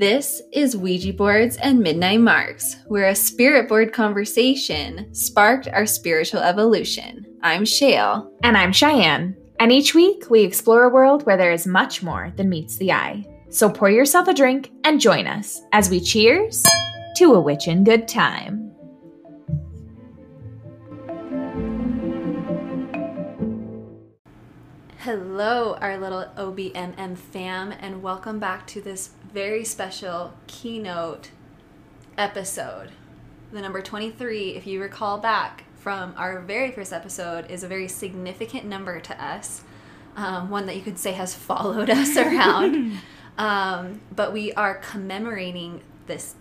This is Ouija Boards and Midnight Marks, where a spirit board conversation sparked our spiritual evolution. I'm Shale. And I'm Cheyenne. And each week we explore a world where there is much more than meets the eye. So pour yourself a drink and join us as we cheers to a witch in good time. Hello, our little OBMM fam, and welcome back to this very special keynote episode. The number 23, if you recall back from our very first episode, is a very significant number to us, um, one that you could say has followed us around. um, but we are commemorating this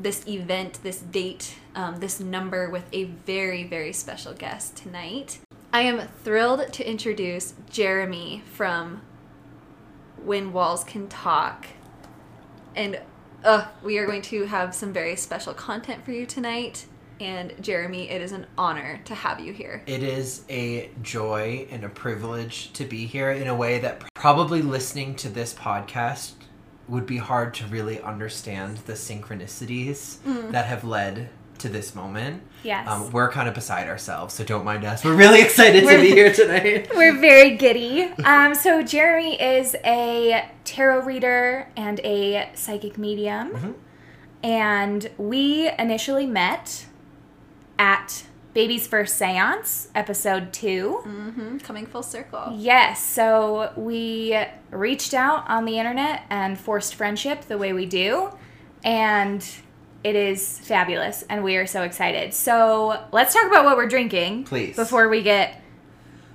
this event, this date, um, this number with a very, very special guest tonight. I am thrilled to introduce Jeremy from When Walls Can Talk. And uh, we are going to have some very special content for you tonight. And Jeremy, it is an honor to have you here. It is a joy and a privilege to be here in a way that probably listening to this podcast would be hard to really understand the synchronicities Mm. that have led to this moment. Yes. Um, we're kind of beside ourselves, so don't mind us. We're really excited to We're- be here tonight. We're very giddy. Um, so Jeremy is a tarot reader and a psychic medium, Mhm. and we initially met at Baby's First Seance, episode two. Mm-hmm. Coming full circle. Yes, so we reached out on the internet and forced friendship the way we do, and it is fabulous, and we are so excited. So let's talk about what we're drinking, Please. before we get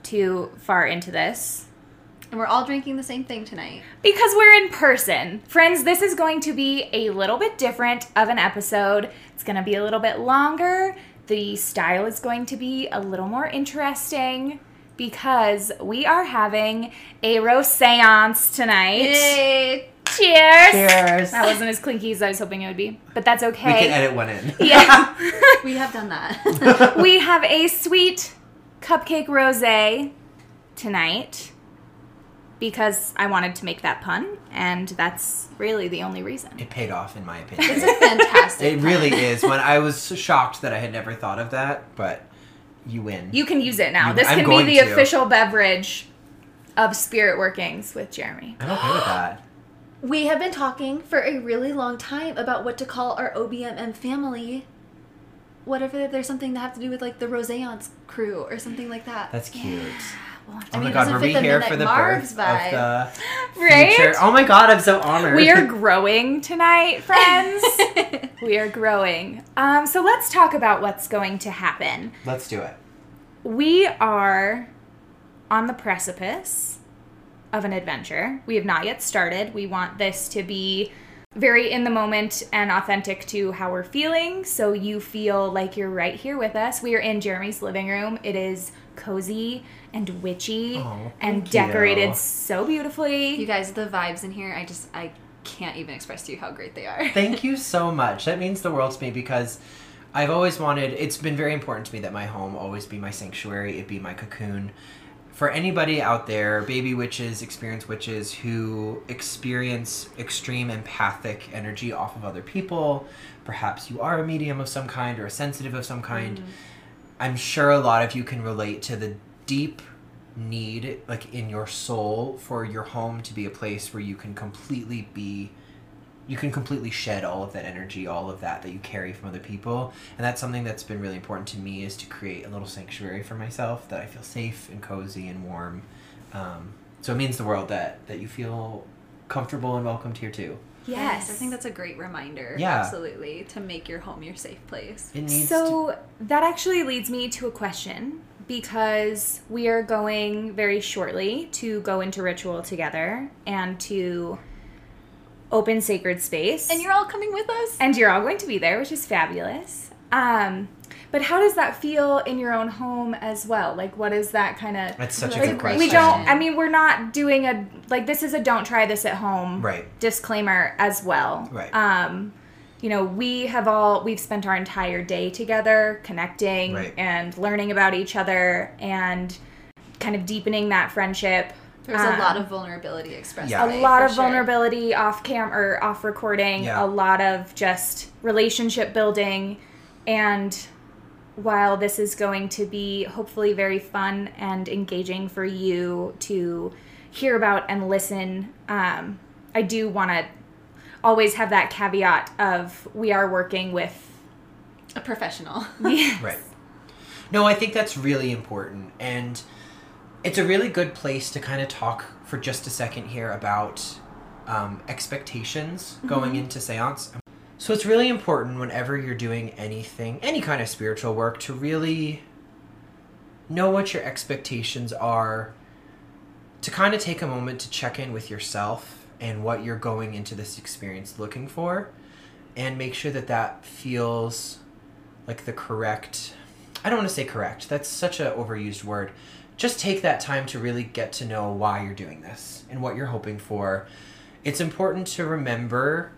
too far into this. And we're all drinking the same thing tonight. Because we're in person. Friends, this is going to be a little bit different of an episode. It's going to be a little bit longer. The style is going to be a little more interesting because we are having a rose seance tonight. Yay! Cheers! Cheers. That wasn't as clinky as I was hoping it would be, but that's okay. We okay. can edit one in. yeah. We have done that. we have a sweet cupcake rose tonight because I wanted to make that pun, and that's really the only reason. It paid off, in my opinion. it's a fantastic. It really is. When I was shocked that I had never thought of that, but you win. You can use it now. You- this I'm can be the to. official beverage of Spirit Workings with Jeremy. I'm okay with that. We have been talking for a really long time about what to call our OBMM family. What if there's something that have to do with like the Roseance crew or something like that? That's cute. We'll have Oh mean, my it god, doesn't were fit we the here for the Margs birth vibe. of the Right? future? Oh my god, I'm so honored. We are growing tonight, friends. we are growing. Um, so let's talk about what's going to happen. Let's do it. We are on the precipice of an adventure. We have not yet started. We want this to be very in the moment and authentic to how we're feeling. So you feel like you're right here with us. We are in Jeremy's living room. It is cozy and witchy Oh, and decorated you. so beautifully. you guys, the vibes in here, I just I can't even express to you how great they are. Thank you so much. That means the world to me because I've always wanted, it's been very important to me that my home always be my sanctuary, it be my cocoon. For anybody out there, baby witches, experienced witches who experience extreme empathic energy off of other people, perhaps you are a medium of some kind or a sensitive of some kind. Mm-hmm. I'm sure a lot of you can relate to the deep need, like in your soul, for your home to be a place where you can completely be you can completely shed all of that energy, all of that that you carry from other people. And that's something that's been really important to me is to create a little sanctuary for myself that I feel safe and cozy and warm. Um, so it means the world that that you feel comfortable and welcomed here too. yes. I think that's a great reminder. Yeah. Absolutely. To make your home your safe place. It needs to So that actually leads me to a question because we are going very shortly to go into ritual together and to open sacred space. And you're all coming with us? and you're all going to be there, which is fabulous. Um, but how does that feel in your own home as well? Like, what is that kind of? That's such a good great question. We don't. I mean, we're not doing a like. This is a don't try this at home. Right. Disclaimer as well. Right. Um, you know, we have all we've spent our entire day together, connecting Right. and learning about each other, and kind of deepening that friendship There's a lot Um, of vulnerability expressed. Yeah. today, a lot of sure. vulnerability off cam or off recording Yeah. a lot of just relationship building and while this is going to be hopefully very fun and engaging for you to hear about and listen um, i do want to always have that caveat of we are working with a professional. Right. No, I think that's really important. And it's a really good place to kind of talk for just a second here about um, expectations going into seance. So it's really important whenever you're doing anything, any kind of spiritual work, to really know what your expectations are, to kind of take a moment to check in with yourself and what you're going into this experience looking for, and make sure that that feels like the correct I don't want to say correct. That's such an overused word. Just take that time to really get to know why you're doing this and what you're hoping for. It's important to remember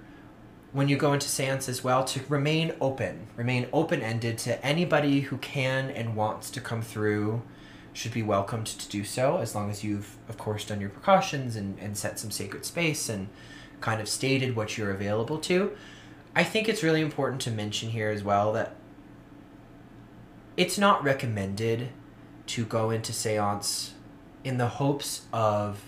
when you go into seance as well to remain open, remain open-ended to anybody who can and wants to come through should be welcomed to do so as long as you've of course done your precautions and, and set some sacred space and kind of stated what you're available to. I think it's really important to mention here as well that it's not recommended to go into seance in the hopes of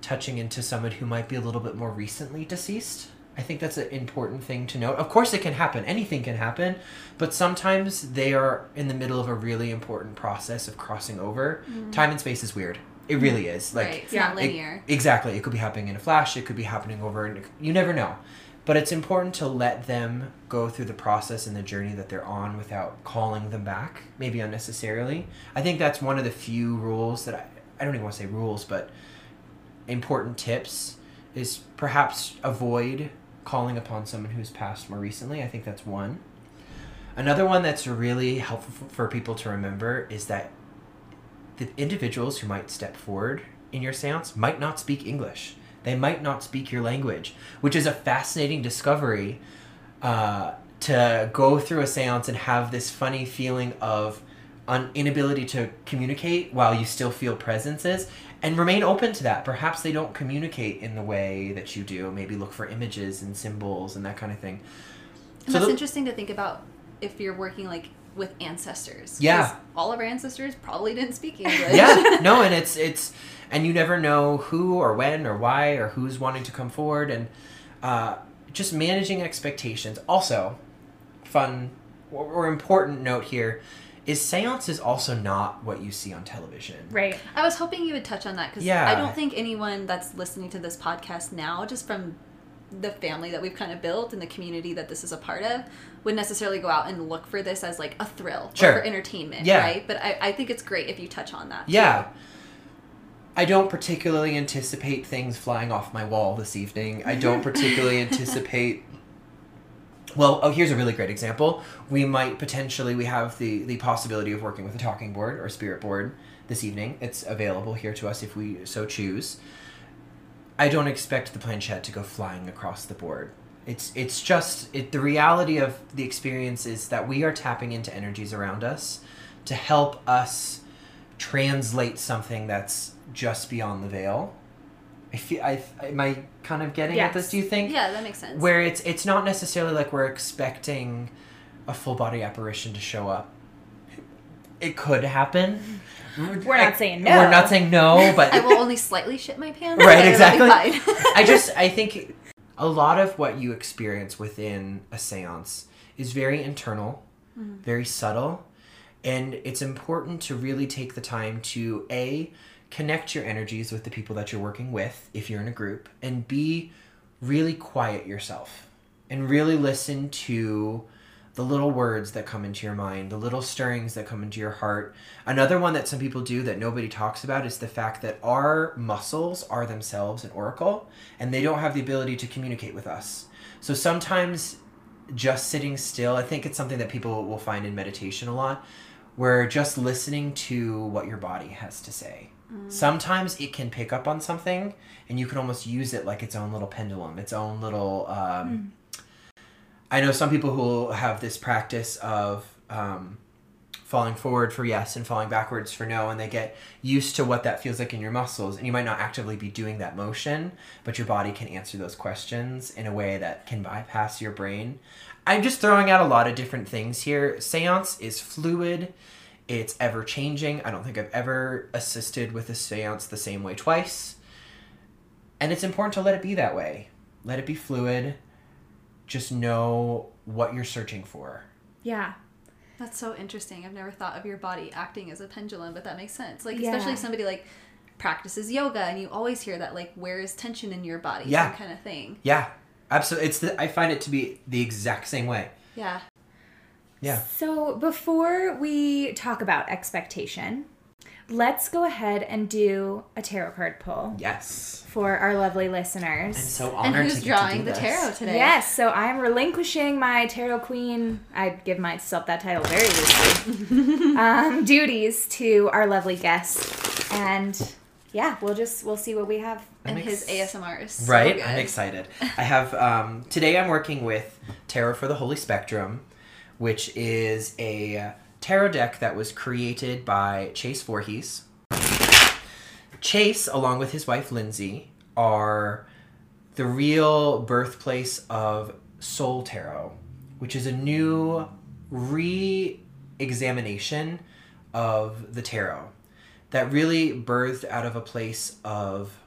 touching into someone who might be a little bit more recently deceased. I think that's an important thing to note. Of course, it can happen. Anything can happen. But sometimes they are in the middle of a really important process of crossing over. Mm-hmm. Time and space is weird. It really is. Like, right. It's yeah, not it- linear. exactly. It could be happening in a flash. It could be happening over. You never know. But it's important to let them go through the process and the journey that they're on without calling them back, maybe unnecessarily. I think that's one of the few rules that I, I don't even want to say rules, but important tips is perhaps avoid calling upon someone who's passed more recently. I think that's one. Another one that's really helpful for people to remember is that the individuals who might step forward in your seance might not speak English. They might not speak your language, which is a fascinating discovery uh, to go through a seance and have this funny feeling of an inability to communicate while you still feel presences and remain open to that. Perhaps they don't communicate in the way that you do. Maybe look for images and symbols and that kind of thing. And So that's the- interesting to think about if you're working like with ancestors. Yeah. All of our ancestors probably didn't speak English. yeah no and it's it's and you never know who or when or why or who's wanting to come forward and uh, just managing expectations also fun or, or important note here is seance is also not what you see on television right I was hoping you would touch on that because Yeah. I don't think anyone that's listening to this podcast now, just from the family that we've kind of built and the community that this is a part of, would necessarily go out and look for this as like a thrill or Sure. for entertainment, Yeah. right? But I, I think it's great if you touch on that. yeah I don't particularly anticipate things flying off my wall this evening. I mm-hmm. don't particularly anticipate Well, oh, here's a really great example. We might potentially we have the the possibility of working with a talking board or spirit board this evening. It's available here to us if we so choose. I don't expect the planchette to go flying across the board. It's it's just it, the reality of the experience is that we are tapping into energies around us to help us translate something that's just beyond the veil. I feel I am I kind of getting at this. Do you think? Yeah, that makes sense. where it's it's not necessarily like we're expecting a full body apparition to show up. It could happen. We're not saying no. We're not saying no, but I will only slightly shit my pants. Right, but exactly. fine. I just I think a lot of what you experience within a séance is very internal, mm-hmm. very subtle, and it's important to really take the time to a connect your energies with the people that you're working with if you're in a group and b really quiet yourself and really listen to the little words that come into your mind, the little stirrings that come into your heart. Another one that some people do that nobody talks about is the fact that our muscles are themselves an oracle and they don't have the ability to communicate with us. So sometimes just sitting still, I think it's something that people will find in meditation a lot, where just listening to what your body has to say. Sometimes it can pick up on something and you can almost use it like its own little pendulum, its own little um, I know some people who have this practice of um, falling forward for yes and falling backwards for no and they get used to what that feels like in your muscles and you might not actively be doing that motion but your body can answer those questions in a way that can bypass your brain. I'm just throwing out a lot of different things here. Seance is fluid it's ever changing i don't think i've ever assisted with a seance the same way twice and it's important to let it be that way let it be fluid just know what you're searching for Yeah. That's so interesting. I've never thought of your body acting as a pendulum, but that makes sense. Like Yeah. especially if somebody like practices yoga and you always hear that like where is tension in your body? Yeah. Some kind of thing. Yeah, absolutely. It's the, I find it to be the exact same way. Yeah. Yeah. So before we talk about expectation, let's go ahead and do a tarot card pull Yes. for our lovely listeners. I'm so honored. And who's to get drawing to the do tarot this. today? Yes, so I'm relinquishing my tarot queen. I give myself that title very loosely. um, duties to our lovely guest, and yeah, we'll just we'll see what we have. And I'm his ex- ASMR is so Right, good. I'm excited. I have um, today. I'm working with Tarot for the Holy Spectrum, which is a tarot deck that was created by Chase Voorhees. Chase, along with his wife Lindsay, are the real birthplace of Soul Tarot, which is a new re-examination of the tarot that really birthed out of a place of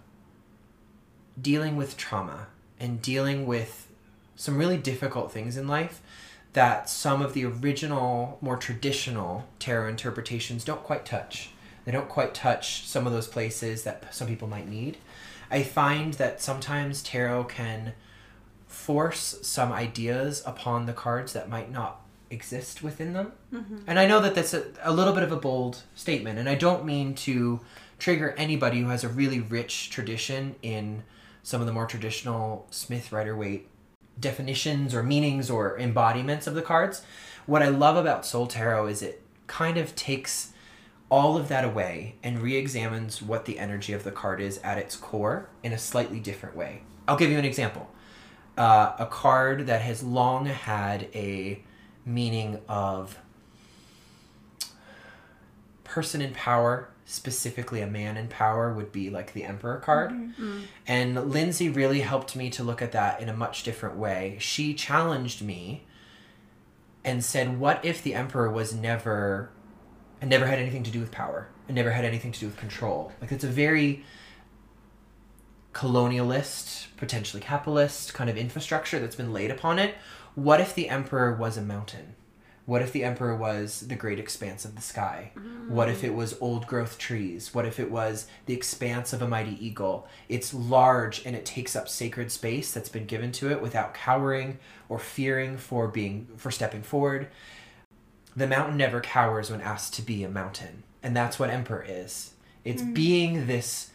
dealing with trauma and dealing with some really difficult things in life that some of the original, more traditional tarot interpretations don't quite touch. They don't quite touch some of those places that some people might need. I find that sometimes tarot can force some ideas upon the cards that might not exist within them. Mm-hmm. And I know that that's a, a little bit of a bold statement, and I don't mean to trigger anybody who has a really rich tradition in some of the more traditional Smith Rider Waite definitions or meanings or embodiments of the cards. What I love about Soul Tarot is it kind of takes all of that away and re examines what the energy of the card is at its core in a slightly different way. I'll give you an example. Uh, a card that has long had a meaning of person in power, specifically a man in power, would be like the Emperor card. Mm-hmm. Mm-hmm. And Lindsay really helped me to look at that in a much different way. She challenged me and said, What if the Emperor was never, and never had anything to do with power, and never had anything to do with control? Like, it's a very colonialist, potentially capitalist kind of infrastructure that's been laid upon it. What if the Emperor was a mountain? What if the Emperor was the great expanse of the sky? What if it mm. was old growth trees? What if it was the expanse of a mighty eagle? It's large and it takes up sacred space that's been given to it without cowering or fearing for being for stepping forward. The mountain never cowers when asked to be a mountain. And that's what Emperor is. It's mm. being this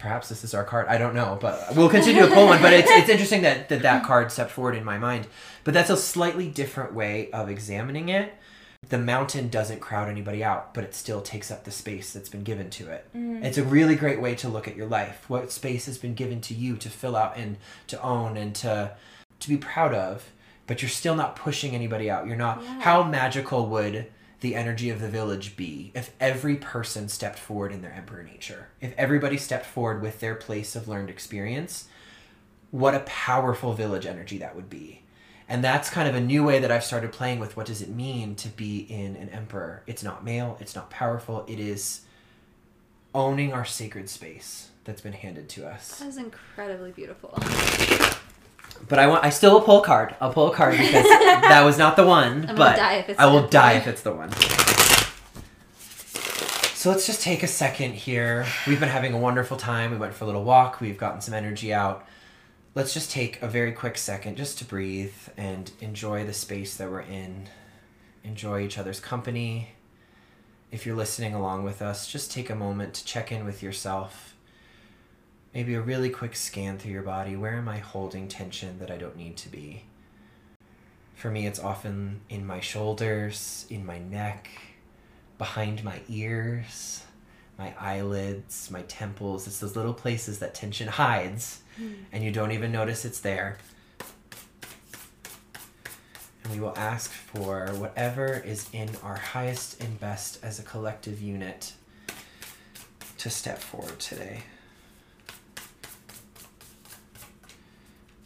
perhaps this is our card. I don't know, but we'll continue to pull one. But it's, it's interesting that, that that card stepped forward in my mind. But that's a slightly different way of examining it. The mountain doesn't crowd anybody out, but it still takes up the space that's been given to it. Mm. It's a really great way to look at your life. What space has been given to you to fill out and to own and to to be proud of, but you're still not pushing anybody out. You're not. How magical would the energy of the village be if every person stepped forward in their emperor nature? If everybody stepped forward with their place of learned experience, what a powerful village energy that would be. And that's kind of a new way that I've started playing with what does it mean to be in an emperor? It's not male, it's not powerful, it is owning our sacred space that's been handed to us. That is incredibly beautiful. But I want I still will pull a card. I'll pull a card because that was not the one. gonna but die if it's I will die if it's the one. So let's just take a second here. We've been having a wonderful time. We went for a little walk. We've gotten some energy out. Let's just take a very quick second just to breathe and enjoy the space that we're in. Enjoy each other's company. If you're listening along with us, just take a moment to check in with yourself. Maybe a really quick scan through your body. Where am I holding tension that I don't need to be? For me, it's often in my shoulders, in my neck, behind my ears, my eyelids, my temples. It's those little places that tension hides, hmm. and you don't even notice it's there. And we will ask for whatever is in our highest and best as a collective unit to step forward today.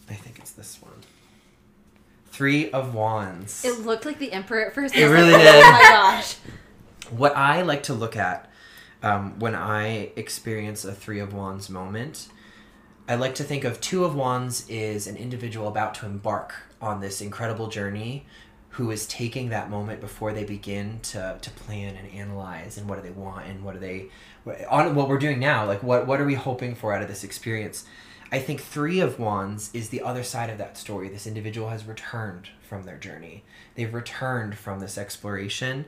I think it's this one. Three of Wands. It looked like the Emperor at first. It really like, did. Oh my gosh. What I like to look at um, when I experience a Three of Wands moment, I like to think of Two of Wands is an individual about to embark on this incredible journey who is taking that moment before they begin to, to plan and analyze and what do they want and what do they on what we're doing now like what what are we hoping for out of this experience i think three of wands is the other side of that story this individual has returned from their journey they've returned from this exploration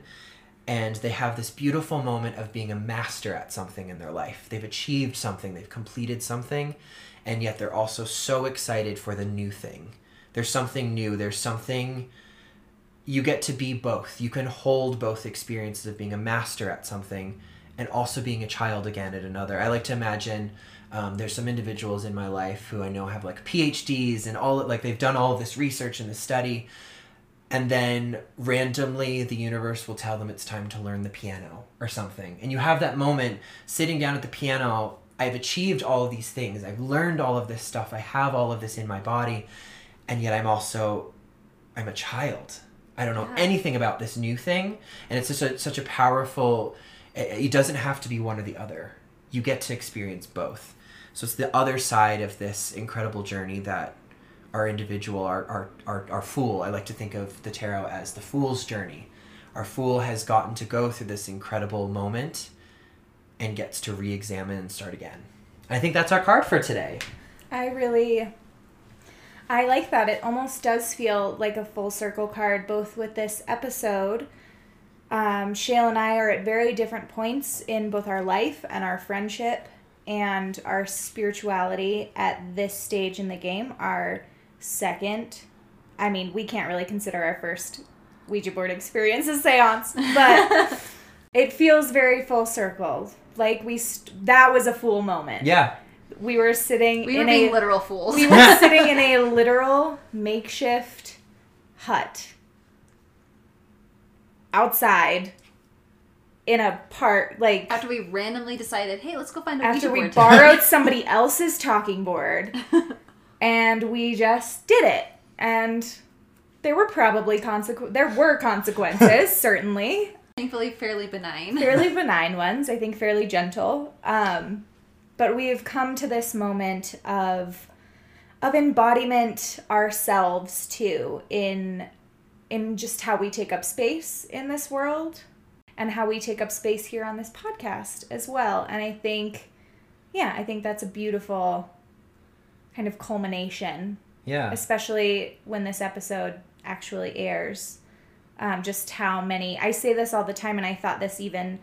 and they have this beautiful moment of being a master at something in their life. They've achieved something, they've completed something, and yet they're also so excited for the new thing. There's something new, there's something you get to be both. You can hold both experiences of being a master at something and also being a child again at another. I like to imagine um, there's some individuals in my life who I know have like PhDs and all like they've done all this research and this study, and then randomly the universe will tell them it's time to learn the piano or something. And you have that moment sitting down at the piano. I've achieved all of these things. I've learned all of this stuff. I have all of this in my body, and yet I'm also I'm a child. I don't know Yeah. anything about this new thing, and it's just a, such a powerful. It it doesn't have to be one or the other. You get to experience both. So it's the other side of this incredible journey that our individual, our, our, our, our fool, I like to think of the tarot as the fool's journey. Our fool has gotten to go through this incredible moment and gets to re examine and start again. I think that's our card for today. I really I like that. It almost does feel like a full circle card, both with this episode. Um, Shale and I are at very different points in both our life and our friendship and our spirituality at this stage in the game. Our second, I mean, we can't really consider our first Ouija board experience a seance, but it feels very full circle. Like we, st- that was a fool moment. Yeah. We were sitting We were in being a literal fools. we were sitting in a literal makeshift hut outside in a part like After we randomly decided, hey, let's go find a after we borrowed somebody else's talking board and we just did it and there were probably consequ- there were consequences certainly Thankfully, fairly benign. fairly benign ones, I think fairly gentle. Um, but we have come to this moment of of embodiment ourselves too in in just how we take up space in this world and how we take up space here on this podcast as well. And I think yeah, I think that's a beautiful kind of culmination Yeah. especially when this episode actually airs. Um, just how many, I say this all the time, and I thought this even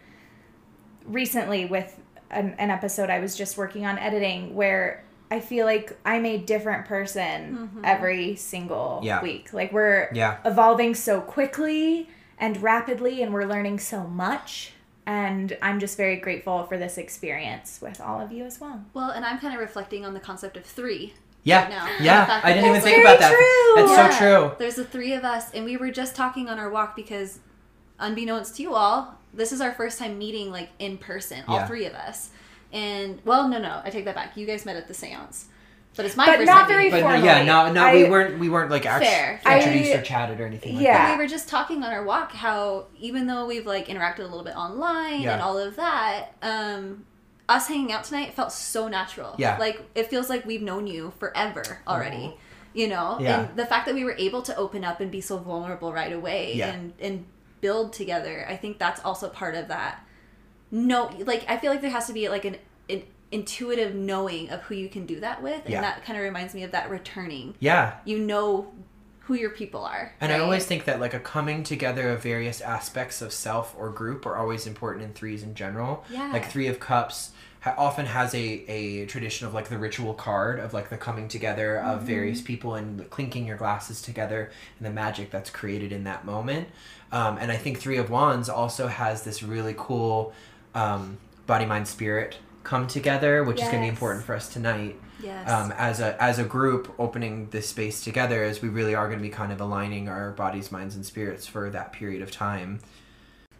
recently with an, an episode I was just working on editing where I feel like I'm a different person every single Yeah. week. Like we're Yeah. evolving so quickly and rapidly, and we're learning so much. And I'm just very grateful for this experience with all of you as well. Well, and I'm kind of reflecting on the concept of three. Yeah. right now. Yeah. I didn't even think like- about that. Very true. That's so true. There's the three of us, and we were just talking on our walk because, unbeknownst to you all, this is our first time meeting like in person, all Yeah. three of us. And well, no, no, I take that back. You guys met at the séance, but it's my But first not time very meeting. But formally. yeah, no, no, we I- weren't, we weren't like actually Fair, fair. introduced I- or chatted or anything like yeah. that. But we were just talking on our walk how even though we've like interacted a little bit online Yeah. and all of that, um, us hanging out tonight felt so natural. Yeah. Like it feels like we've known you forever already. You know? Yeah. And the fact that we were able to open up and be so vulnerable right away Yeah. and and build together, I think that's also part of that. No like I feel like there has to be like an, an intuitive knowing of who you can do that with. And Yeah. that kind of reminds me of that returning. Yeah. You know who your people are. And I always think that like a coming together of various aspects of self or group are always important in threes in general. Yeah. Like three of cups ha- often has a, a tradition of like the ritual card of like the coming together of Mm-hmm. various people and clinking your glasses together and the magic that's created in that moment. Um, and I think three of wands also has this really cool um, body mind spirit come together, which is going to be important for us tonight Yes. um, as a as a group opening this space together as we really are going to be kind of aligning our bodies minds and spirits for that period of time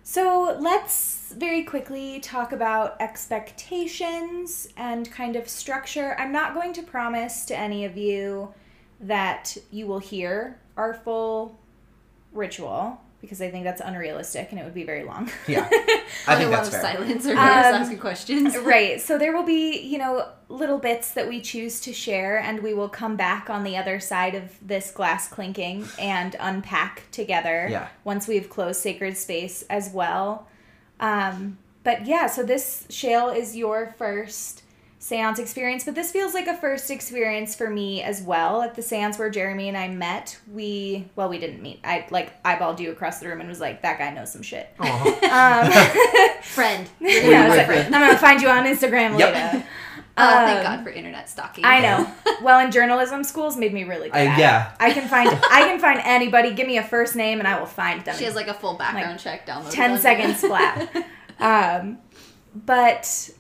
So let's very quickly talk about expectations and kind of structure. I'm not going to promise to any of you that you will hear our full ritual because I think that's unrealistic and it would be very long. yeah i Probably think a lot that's of fair silence or Um, asking questions. right. So there will be, you know, little bits that we choose to share, and we will come back on the other side of this glass clinking and unpack together Yeah. once we've closed sacred space as well. Um, but yeah, so this Shale is your first seance experience, but this feels like a first experience for me as well. At the seance where Jeremy and I met, we well, we didn't meet. I like eyeballed you across the room and was like, "That guy knows some shit." Aw. Um, Friend. yeah, you know, like, friend. I'm gonna find you on Instagram Yep. later. Oh, thank Um, God for internet stalking. I know. Well, in journalism schools made me really good. I- at it. yeah. I can find I can find anybody. Give me a first name and I will find them. She has like a full background check downloaded. 10 seconds flat. um, but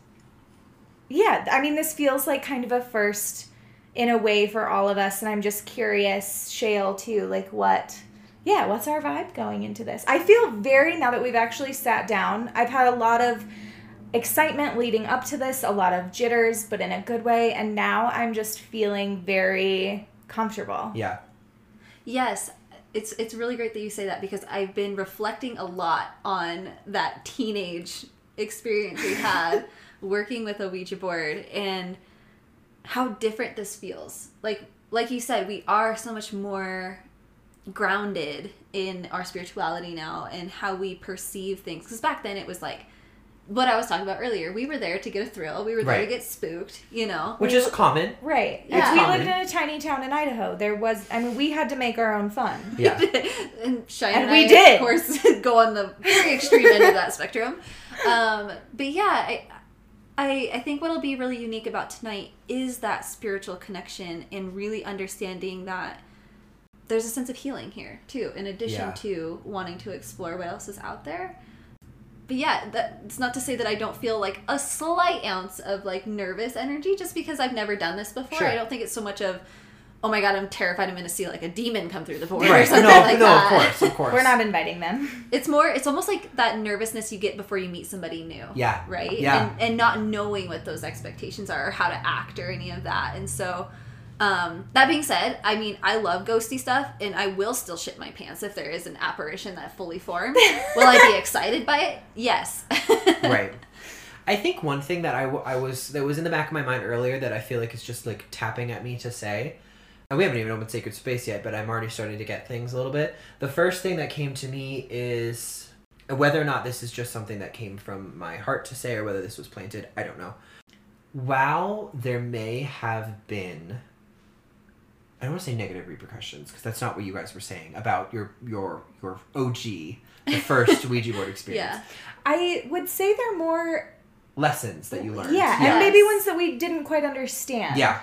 yeah, I mean, this feels like kind of a first in a way for all of us, and I'm just curious, Shale, too, like what. Yeah, what's our vibe going into this? I feel very now that we've actually sat down. I've had a lot of excitement leading up to this, a lot of jitters, but in a good way, and now I'm just feeling very comfortable. yeah Yes, it's it's really great that you say that because I've been reflecting a lot on that teenage experience we had working with a Ouija board and how different this feels. Like like you said, we are so much more grounded in our spirituality now and how we perceive things. Because back then it was like what I was talking about earlier. We were there to get a thrill. We were there Right. to get spooked. You know. which is common Right. Yeah. we common. lived in a tiny town in Idaho. There was, I mean, we had to make our own fun. yeah and Cheyenne And and, we I, did. of course, go on the very extreme end of that spectrum. Um, but yeah, I, I, I think what'll be really unique about tonight is that spiritual connection and really understanding that there's a sense of healing here too, in addition Yeah. to wanting to explore what else is out there. But yeah, that, it's not to say that I don't feel like a slight ounce of like nervous energy just because I've never done this before. Sure. I don't think it's so much of, oh my god, I'm terrified I'm going to see like a demon come through the board or something no like no that. of course of course We're not inviting them. It's more. It's almost like that nervousness you get before you meet somebody new. Yeah. Right. Yeah. And and not knowing what those expectations are or how to act or any of that. And so, um, that being said, I mean, I love ghosty stuff, and I will still shit my pants if there is an apparition that fully formed. will I be excited by it? Yes. right i think one thing that I, w- I was that was in the back of my mind earlier that i feel like is just like tapping at me to say and we haven't even opened sacred space yet but i'm already starting to get things a little bit the first thing that came to me is whether or not this is just something that came from my heart to say or whether this was planted i don't know while there may have been I don't want to say negative repercussions because that's not what you guys were saying about your your your OG, the first Ouija board experience. yeah. I would say they're more, Lessons that you learned. yeah, Yes. and maybe ones that we didn't quite understand. Yeah.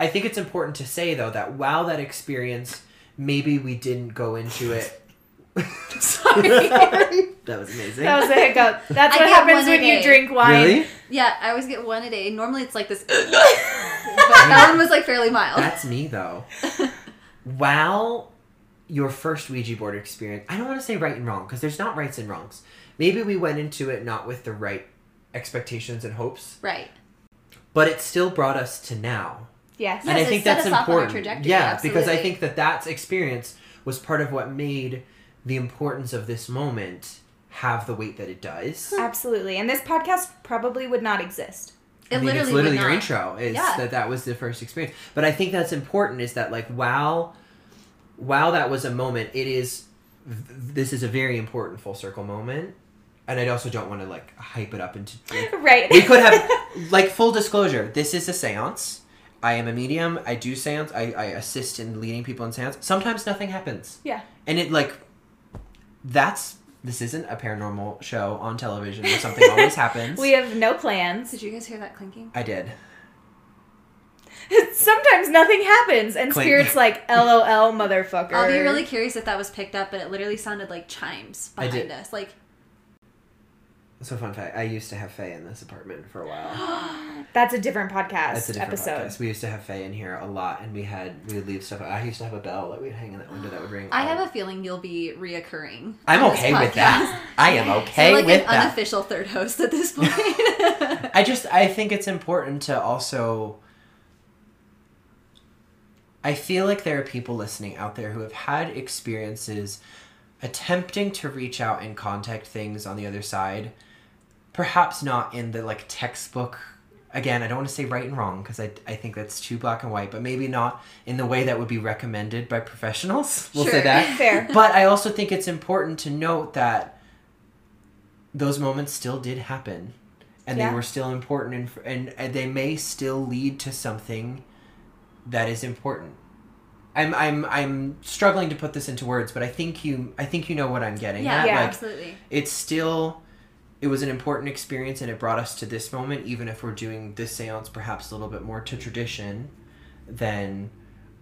I think it's important to say though that while that experience maybe we didn't go into it Sorry. that was amazing. That was a hiccup. That's I what happens when you day. drink wine. really? yeah. I always get one a day. Normally it's like this, but that one was like fairly mild. That's me though. While your first Ouija board experience, I don't want to say right and wrong because there's not rights and wrongs. Maybe we went into it not with the right expectations and hopes, right. but it still brought us to now. Yes. Yes, and I think that's us off on our important. trajectory, yeah, because I think that that experience was part of what made the importance of this moment have the weight that it does. Hmm. Absolutely. And this podcast probably would not exist. It I mean, literally it's literally would your not. intro is Yeah. that that was the first experience. But I think that's important is that like while while that was a moment, it is this is a very important full circle moment. And I also don't want to like hype it up into like, Right. we could have like full disclosure this is a seance i am a medium i do seance I, I assist in leading people in seance sometimes nothing happens Yeah. and it like that's this isn't a paranormal show on television where something always happens We have no plans. Did you guys hear that clinking? i did Sometimes nothing happens, and Clink. Spirit's like, LOL, motherfucker. I'll be really curious if that was picked up, but it literally sounded like chimes I behind did. us. Like, So fun fact: I used to have fae in this apartment for a while. That's a different podcast That's a different episode. podcast. We used to have fae in here a lot, and we had we would leave stuff. I used to have a bell that we'd hang in that window that would ring. I have a feeling you'll be reoccurring. I'm okay with that. I am okay You're like with an that. unofficial third host at this point. I just I think it's important to also I feel like there are people listening out there who have had experiences attempting to reach out and contact things on the other side. Perhaps not in the like textbook again, I don't want to say right and wrong because I, I think that's too black and white, but maybe not in the way that would be recommended by professionals. We'll say that. Fair. But I also think it's important to note that those moments still did happen and Yeah. they were still important and, and and they may still lead to something that is important. I'm I'm I'm struggling to put this into words, but I think you I think you know what I'm getting yeah, at. Yeah. Like absolutely. it's still it was an important experience and it brought us to this moment even if we're doing this seance perhaps a little bit more to tradition than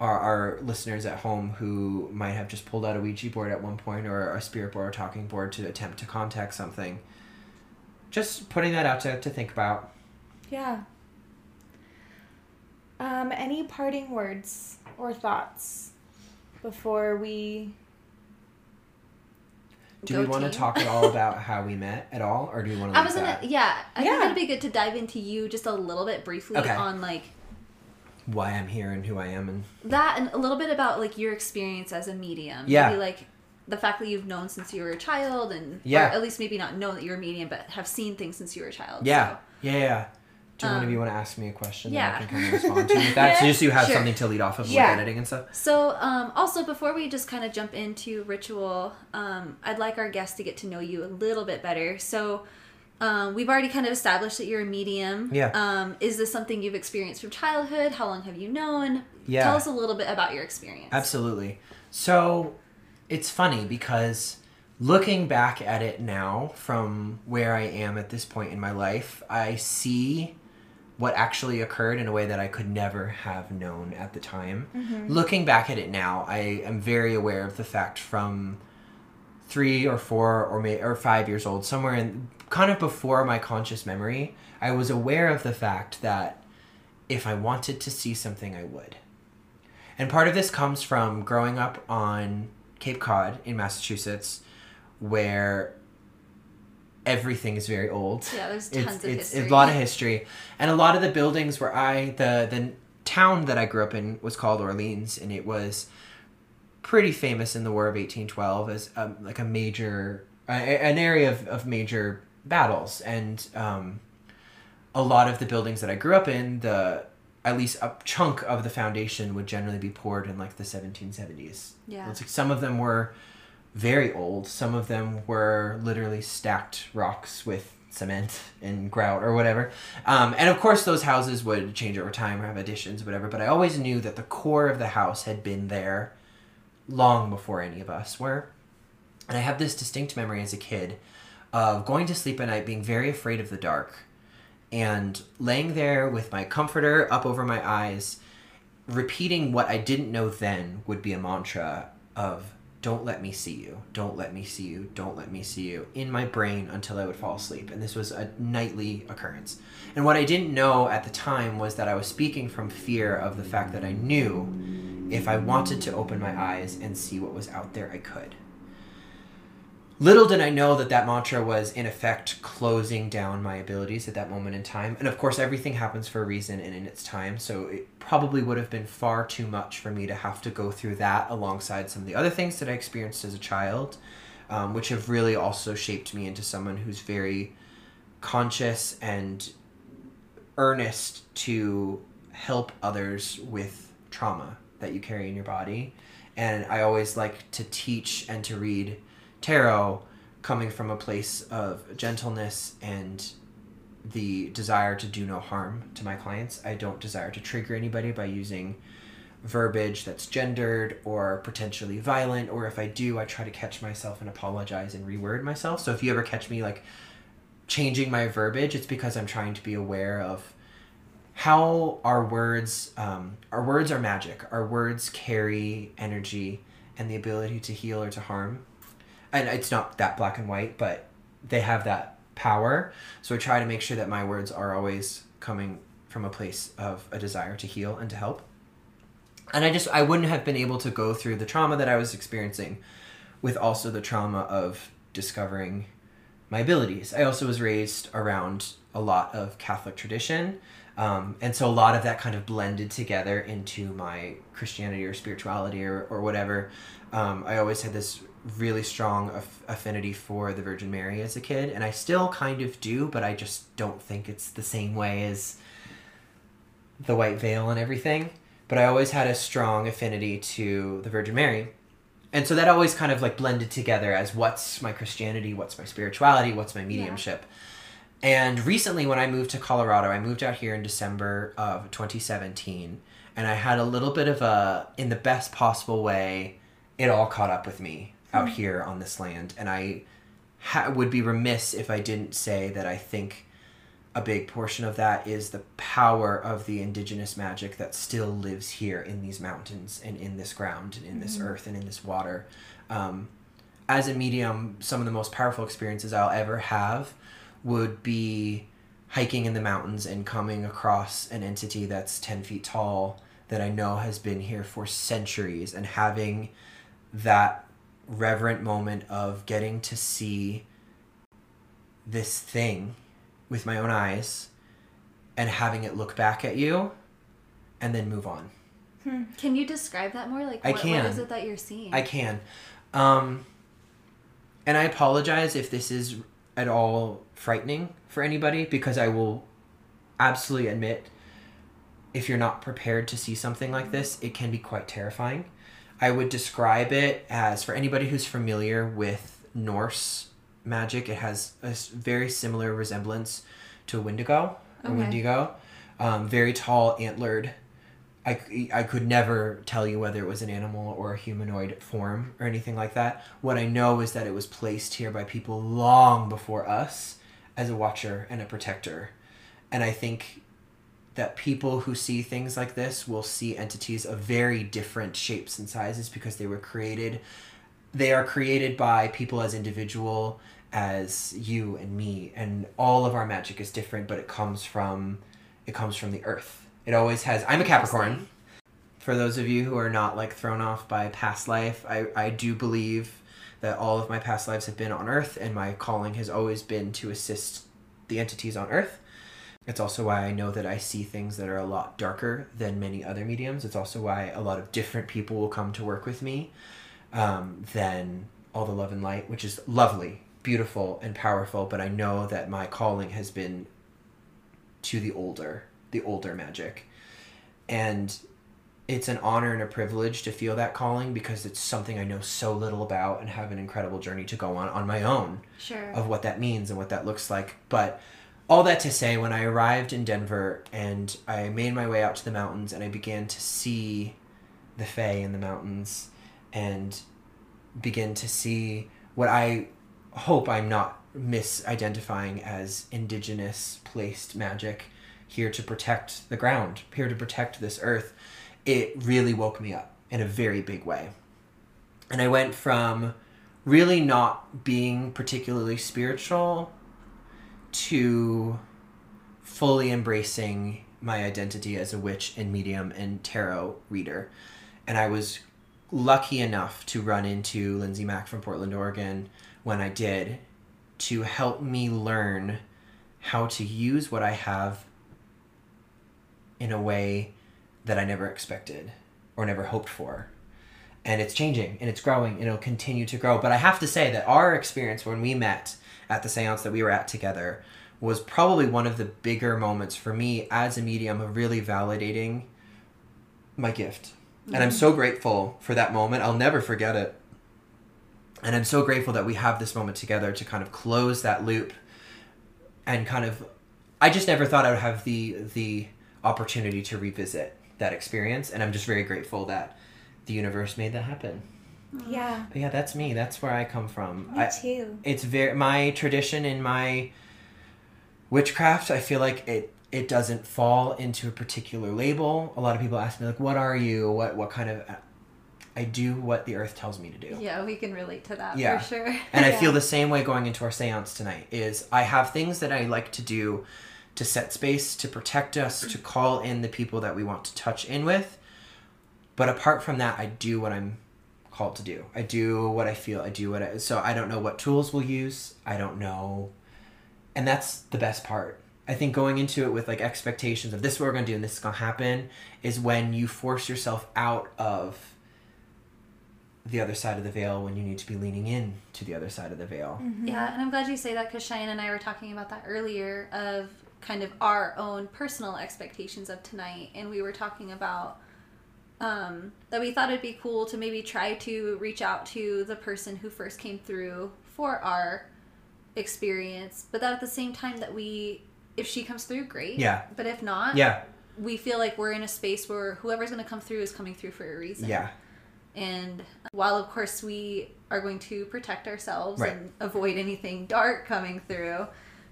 our, our listeners at home who might have just pulled out a ouija board at one point or a spirit board or talking board to attempt to contact something just putting that out to, to think about Yeah. Um, any parting words or thoughts before we do Go we want to talk at all about how we met at all or do we want to I was gonna, yeah, I Yeah. think it'd be good to dive into you just a little bit briefly Okay. on like why i'm here and who i am and that and a little bit about like your experience as a medium. Yeah. Maybe like the fact that you've known since you were a child and Yeah. or at least maybe not know that you're a medium but have seen things since you were a child. yeah So, yeah yeah do one of Um, you want to ask me a question yeah. that I can kind of respond to with that? So just so you have Sure. something to lead off of with Yeah. editing and stuff. So, um, also before we just kind of jump into ritual, um, I'd like our guests to get to know you a little bit better. So, um, we've already kind of established that you're a medium. Yeah. Um, is this something you've experienced from childhood? How long have you known? Yeah. Tell us a little bit about your experience. Absolutely. So it's funny because looking back at it now from where I am at this point in my life, I see what actually occurred in a way that I could never have known at the time. Mm-hmm. Looking back at it now, I am very aware of the fact from three or four or may, or five years old, somewhere in kind of before my conscious memory, I was aware of the fact that if I wanted to see something, I would. And part of this comes from growing up on Cape Cod in Massachusetts, where everything is very old. Yeah, there's It's, tons of it's history. a lot of history, and a lot of the buildings where I the the town that I grew up in was called Orleans, and it was pretty famous in the War of 1812 as um, like a major a, an area of, of major battles, and um, a lot of the buildings that I grew up in, the at least a chunk of the foundation would generally be poured in like the 1770s. Yeah. It's like some of them were very old. Some of them were literally stacked rocks with cement and grout or whatever. Um, and of course, those houses would change over time or have additions, whatever. But I always knew that the core of the house had been there long before any of us were. And I have this distinct memory as a kid of going to sleep at night being very afraid of the dark and laying there with my comforter up over my eyes, repeating what I didn't know then would be a mantra of don't let me see you, don't let me see you, don't let me see you in my brain until I would fall asleep. And this was a nightly occurrence. And what I didn't know at the time was that I was speaking from fear of the fact that I knew if I wanted to open my eyes and see what was out there, I could. Little did I know that that mantra was, in effect, closing down my abilities at that moment in time. And of course, everything happens for a reason and in its time. So it probably would have been far too much for me to have to go through that alongside some of the other things that I experienced as a child, um, which have really also shaped me into someone who's very conscious and earnest to help others with trauma that you carry in your body. And I always like to teach and to read tarot coming from a place of gentleness and the desire to do no harm to my clients. I don't desire to trigger anybody by using verbiage that's gendered or potentially violent or if I do I try to catch myself and apologize and reword myself. So if you ever catch me like changing my verbiage, it's because I'm trying to be aware of how our words um, our words are magic. Our words carry energy and the ability to heal or to harm and it's not that black and white, but they have that power. So I try to make sure that my words are always coming from a place of a desire to heal and to help. And I just I wouldn't have been able to go through the trauma that I was experiencing with also the trauma of discovering my abilities. I also was raised around a lot of Catholic tradition. Um, and so a lot of that kind of blended together into my Christianity or spirituality or, or whatever. Um, I always had this really strong aff- affinity for the Virgin Mary as a kid, and I still kind of do, but I just don't think it's the same way as the white veil and everything. But I always had a strong affinity to the Virgin Mary. And so that always kind of like blended together as what's my Christianity, what's my spirituality, what's my mediumship. And recently, when I moved to Colorado, I moved out here in December of 2017, and I had a little bit of a, in the best possible way, it all caught up with me out here on this land. And I ha- would be remiss if I didn't say that I think a big portion of that is the power of the indigenous magic that still lives here in these mountains and in this ground and in this earth and in this water. Um, as a medium, some of the most powerful experiences I'll ever have would be hiking in the mountains and coming across an entity that's 10 feet tall that I know has been here for centuries and having that reverent moment of getting to see this thing with my own eyes and having it look back at you and then move on. Can you describe that more? Like, I what, can. what is it that you're seeing? I can. Um, and I apologize if this is at all frightening for anybody because I will absolutely admit if you're not prepared to see something like this, it can be quite terrifying. I would describe it as for anybody who's familiar with Norse magic, it has a very similar resemblance to a Wendigo Okay. Wendigo. Um, very tall, antlered. I, I could never tell you whether it was an animal or a humanoid form or anything like that. What I know is that it was placed here by people long before us as a watcher and a protector. And I think that people who see things like this will see entities of very different shapes and sizes because they were created they are created by people as individual as you and me. And all of our magic is different but it comes from it comes from the earth. It always has i'm a capricorn. For those of you who are not like thrown off by past life i i do believe that all of my past lives have been on earth and my calling has always been to assist the entities on earth it's also why I know that I see things that are a lot darker than many other mediums. It's also why a lot of different people will come to work with me um, than all the love and light, which is lovely, beautiful, and powerful. But I know that my calling has been to the older, the older magic. And it's an honor and a privilege to feel that calling because it's something I know so little about and have an incredible journey to go on on my own Sure. of what that means and what that looks like. But all that to say, when I arrived in Denver and I made my way out to the mountains and I began to see the Fae in the mountains and begin to see what I hope I'm not misidentifying as indigenous placed magic here to protect the ground, here to protect this earth, it really woke me up in a very big way. And I went from really not being particularly spiritual to fully embracing my identity as a witch and medium and tarot reader. And I was lucky enough to run into Lindsay Mack from Portland, Oregon when I did to help me learn how to use what I have in a way that I never expected or never hoped for and it's changing and it's growing and it'll continue to grow. But I have to say that our experience when we met at the seance that we were at together was probably one of the bigger moments for me as a medium of really validating my gift. And I'm mm-hmm. so grateful for that moment. I'll never forget it. And I'm so grateful that we have this moment together to kind of close that loop and kind of I just never thought I would have the the opportunity to revisit that experience and I'm just very grateful that the universe made that happen. Mm. Yeah. But yeah, that's me. That's where I come from. Me I, too. it's very my tradition in my witchcraft. I feel like it it doesn't fall into a particular label. A lot of people ask me like, "What are you? What what kind of?" I do what the earth tells me to do. Yeah, we can relate to that Yeah. for sure. And I Yeah. feel the same way going into our seance tonight is I have things that I like to do to set space, to protect us, to call in the people that we want to touch in with. But apart from that, I do what I'm called to do. I do what I feel. I do what I so I don't know what tools we'll use. I don't know and that's the best part. I think going into it with like expectations of this is what we're gonna do and this is gonna happen is when you force yourself out of the other side of the veil when you need to be leaning in to the other side of the veil. Mm-hmm. Yeah, and I'm glad you say that because Cheyenne and I were talking about that earlier of kind of our own personal expectations of tonight, and we were talking about um, that we thought it'd be cool to maybe try to reach out to the person who first came through for our experience, but that at the same time that we, if she comes through, great. Yeah. But if not, Yeah, we feel like we're in a space where whoever's going to come through is coming through for a reason. yeah, And while, of course, we are going to protect ourselves Right. and avoid anything dark coming through,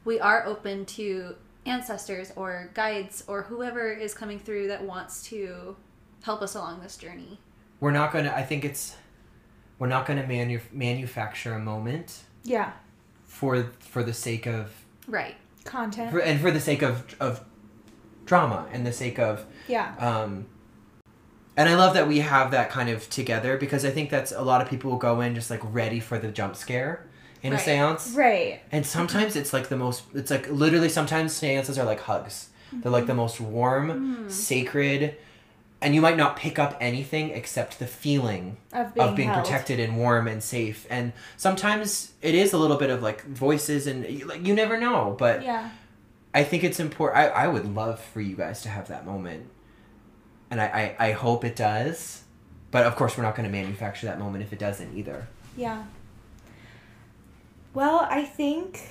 we are open to ancestors or guides or whoever is coming through that wants to help us along this journey. we're not gonna. I think it's we're not gonna manu- manufacture a moment Yeah. for for the sake of Right. Content. for, and for the sake of of drama and the sake of yeah. um and i love that we have that kind of together because i think that's a lot of people will go in just like ready for the jump scare in a seance Right. and sometimes it's like the most it's like literally sometimes seances are like hugs they're like the most warm sacred and you might not pick up anything except the feeling Of being, of being protected and warm and safe and sometimes it is a little bit of like voices and like you never know but Yeah. I think it's important. I, I would love for you guys to have that moment. And I, I, I hope it does. But of course, we're not going to manufacture that moment if it doesn't either. Yeah. Well, I think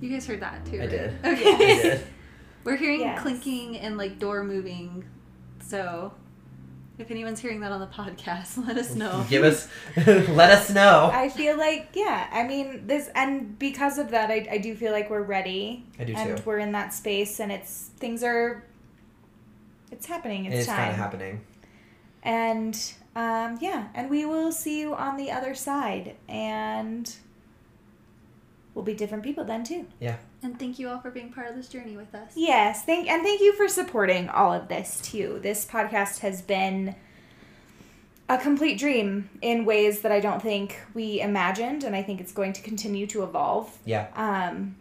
You guys heard that too. I right? did. Okay. We're hearing Yes. clinking and like door moving. So if anyone's hearing that on the podcast, let us know. Give us, let us know. I feel like yeah. I mean this, and because of that, I, I do feel like we're ready. I do and too. we're in that space, and it's things are. It's happening. It's, It's time. kind of happening. And um, yeah, and we will see you on the other side, and we'll be different people then too. Yeah. And thank you all for being part of this journey with us. Yes, thank and thank you for supporting all of this too. This podcast has been a complete dream in ways that I don't think we imagined, and I think it's going to continue to evolve Yeah. um,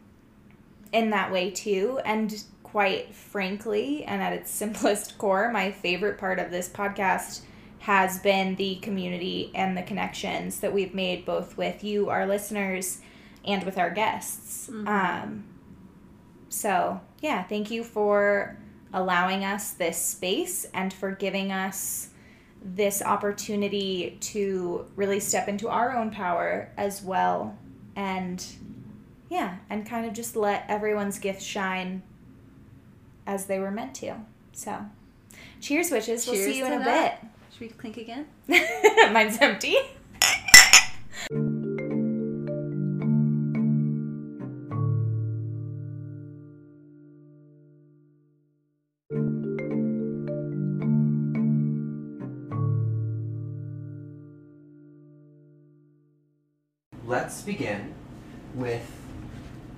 in that way too. And quite frankly, and at its simplest core, my favorite part of this podcast has been the community and the connections that we've made both with you, our listeners, and with our guests. Mhm. Um, so, yeah, thank you for allowing us this space and for giving us this opportunity to really step into our own power as well and yeah and kind of just let everyone's gifts shine as they were meant to so cheers witches we'll see you in a that. Should we clink again? mine's empty Let's begin with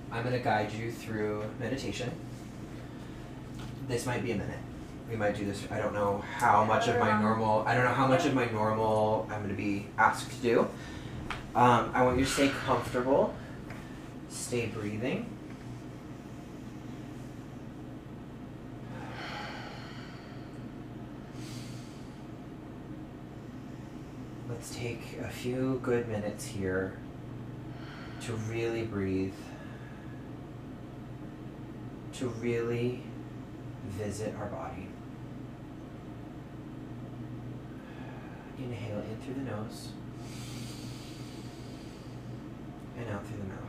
I'm going to guide you through meditation. This might be a minute. We might do this. I don't know how much of my normal. I don't know how much of my normal I'm going to be asked to do. Um, I want you to stay comfortable. Stay breathing. Let's take a few good minutes here to really breathe, to really visit our body. Inhale in through the nose and out through the mouth.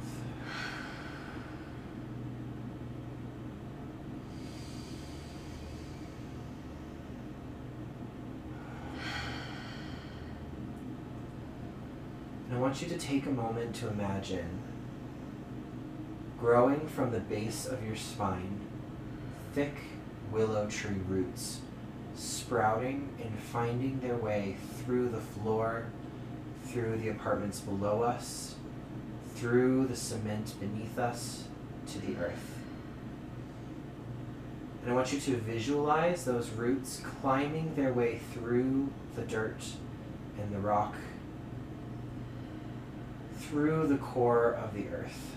And I want you to take a moment to imagine growing from the base of your spine thick willow tree roots sprouting and finding their way through the floor, through the apartments below us, through the cement beneath us to the earth. And I want you to visualize those roots climbing their way through the dirt and the rock, through the core of the earth.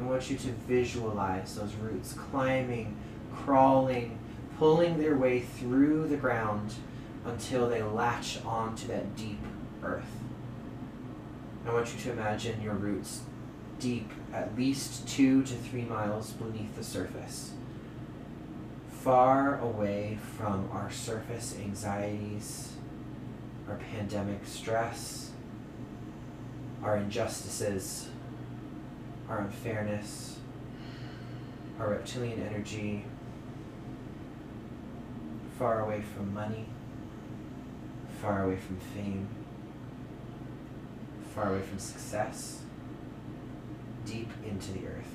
I want you to visualize those roots climbing, crawling, pulling their way through the ground until they latch onto that deep earth. I want you to imagine your roots deep, at least two to three miles beneath the surface, far away from our surface anxieties, our pandemic stress, our injustices, our unfairness, our reptilian energy, far away from money, far away from fame, far away from success, deep into the earth.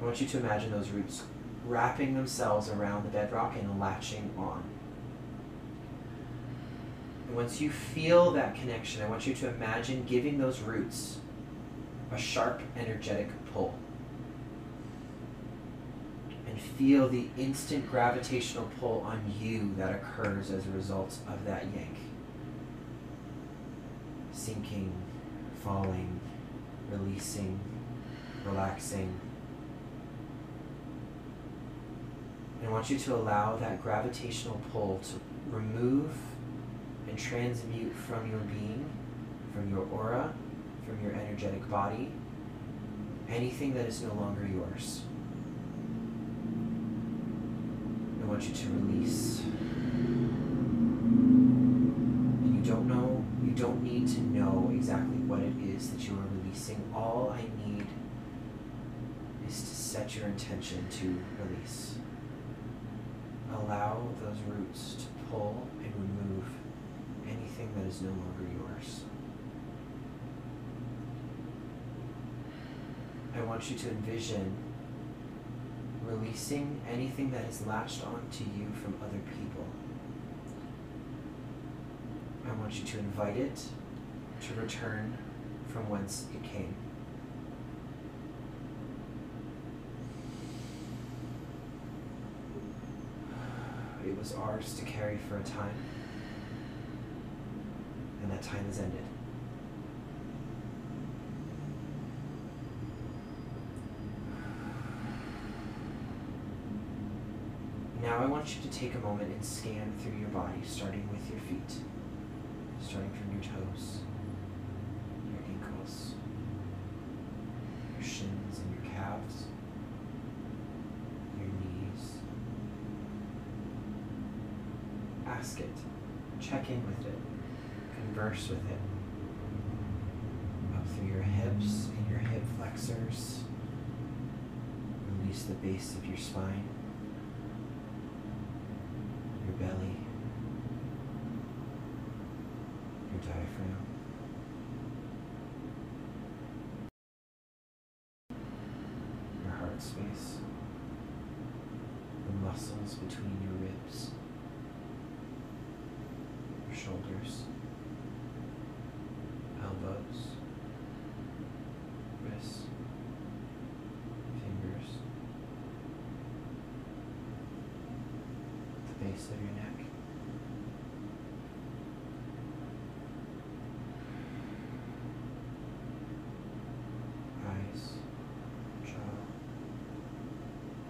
I want you to imagine those roots wrapping themselves around the bedrock and latching on. And once you feel that connection, I want you to imagine giving those roots a sharp, energetic pull. And feel the instant gravitational pull on you that occurs as a result of that yank. Sinking, falling, releasing, relaxing. And I want you to allow that gravitational pull to remove and transmute from your being, from your aura, from your energetic body, anything that is no longer yours. I want you to release. And you don't know, you don't need to know exactly what it is that you are releasing. All I need is to set your intention to release. Allow those roots to pull and remove anything that is no longer yours. I want you to envision releasing anything that is latched onto you from other people. I want you to invite it to return from whence it came. It was ours to carry for a time, and that time has ended. Now I want you to take a moment and scan through your body, starting with your feet, starting from your toes, your ankles, your shins and your calves, your knees. Ask it, check in with it, converse with it. Up through your hips and your hip flexors. Release the base of your spine. Your belly, your diaphragm, your heart space, the muscles between your ribs, your shoulders, of your neck. Eyes, jaw,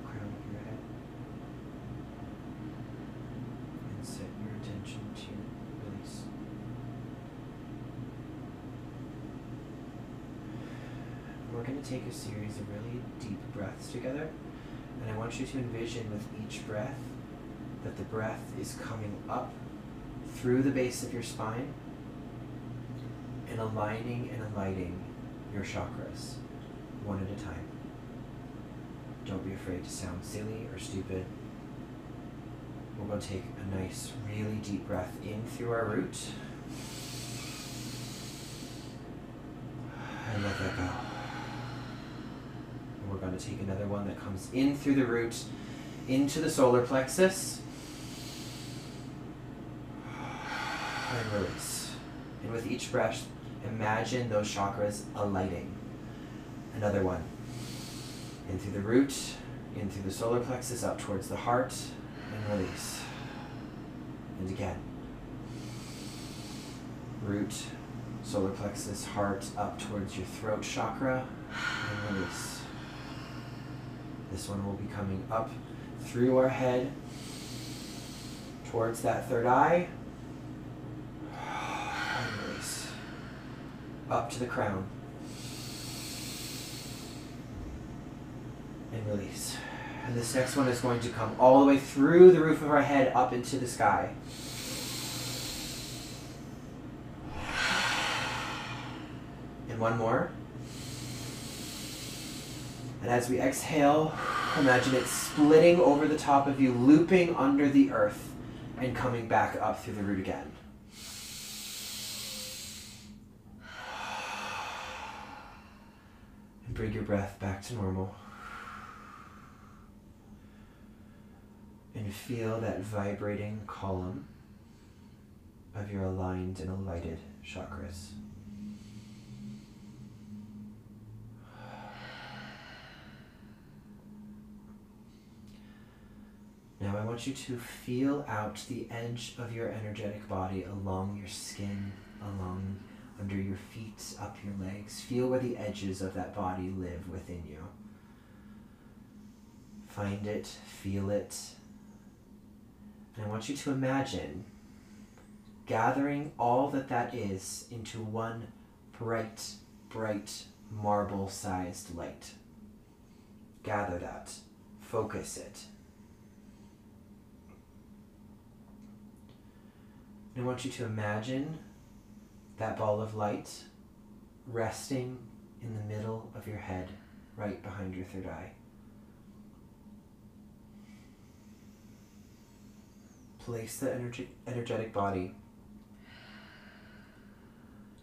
crown of your head. And set your attention to release. We're going to take a series of really deep breaths together. And I want you to envision with each breath that the breath is coming up through the base of your spine and aligning and aligning your chakras one at a time. Don't be afraid to sound silly or stupid. We're going to take a nice, really deep breath in through our root. And let that go. And we're going to take another one that comes in through the root into the solar plexus. And release. And with each breath, imagine those chakras alighting. Another one. In through the root, in through the solar plexus, up towards the heart, and release. And again. Root, solar plexus, heart, up towards your throat chakra, and release. This one will be coming up through our head towards that third eye. And release. Up to the crown. And release. And this next one is going to come all the way through the roof of our head up into the sky. And one more. And as we exhale, imagine it splitting over the top of you, looping under the earth, and coming back up through the root again. And bring your breath back to normal. And feel that vibrating column of your aligned and alighted chakras. Now I want you to feel out the edge of your energetic body along your skin, along your feet, up your legs. Feel where the edges of that body live within you. Find it, feel it. And I want you to imagine gathering all that that is into one bright, bright marble sized light. Gather that, focus it. And I want you to imagine that ball of light resting in the middle of your head, right behind your third eye. Place the energy, energetic body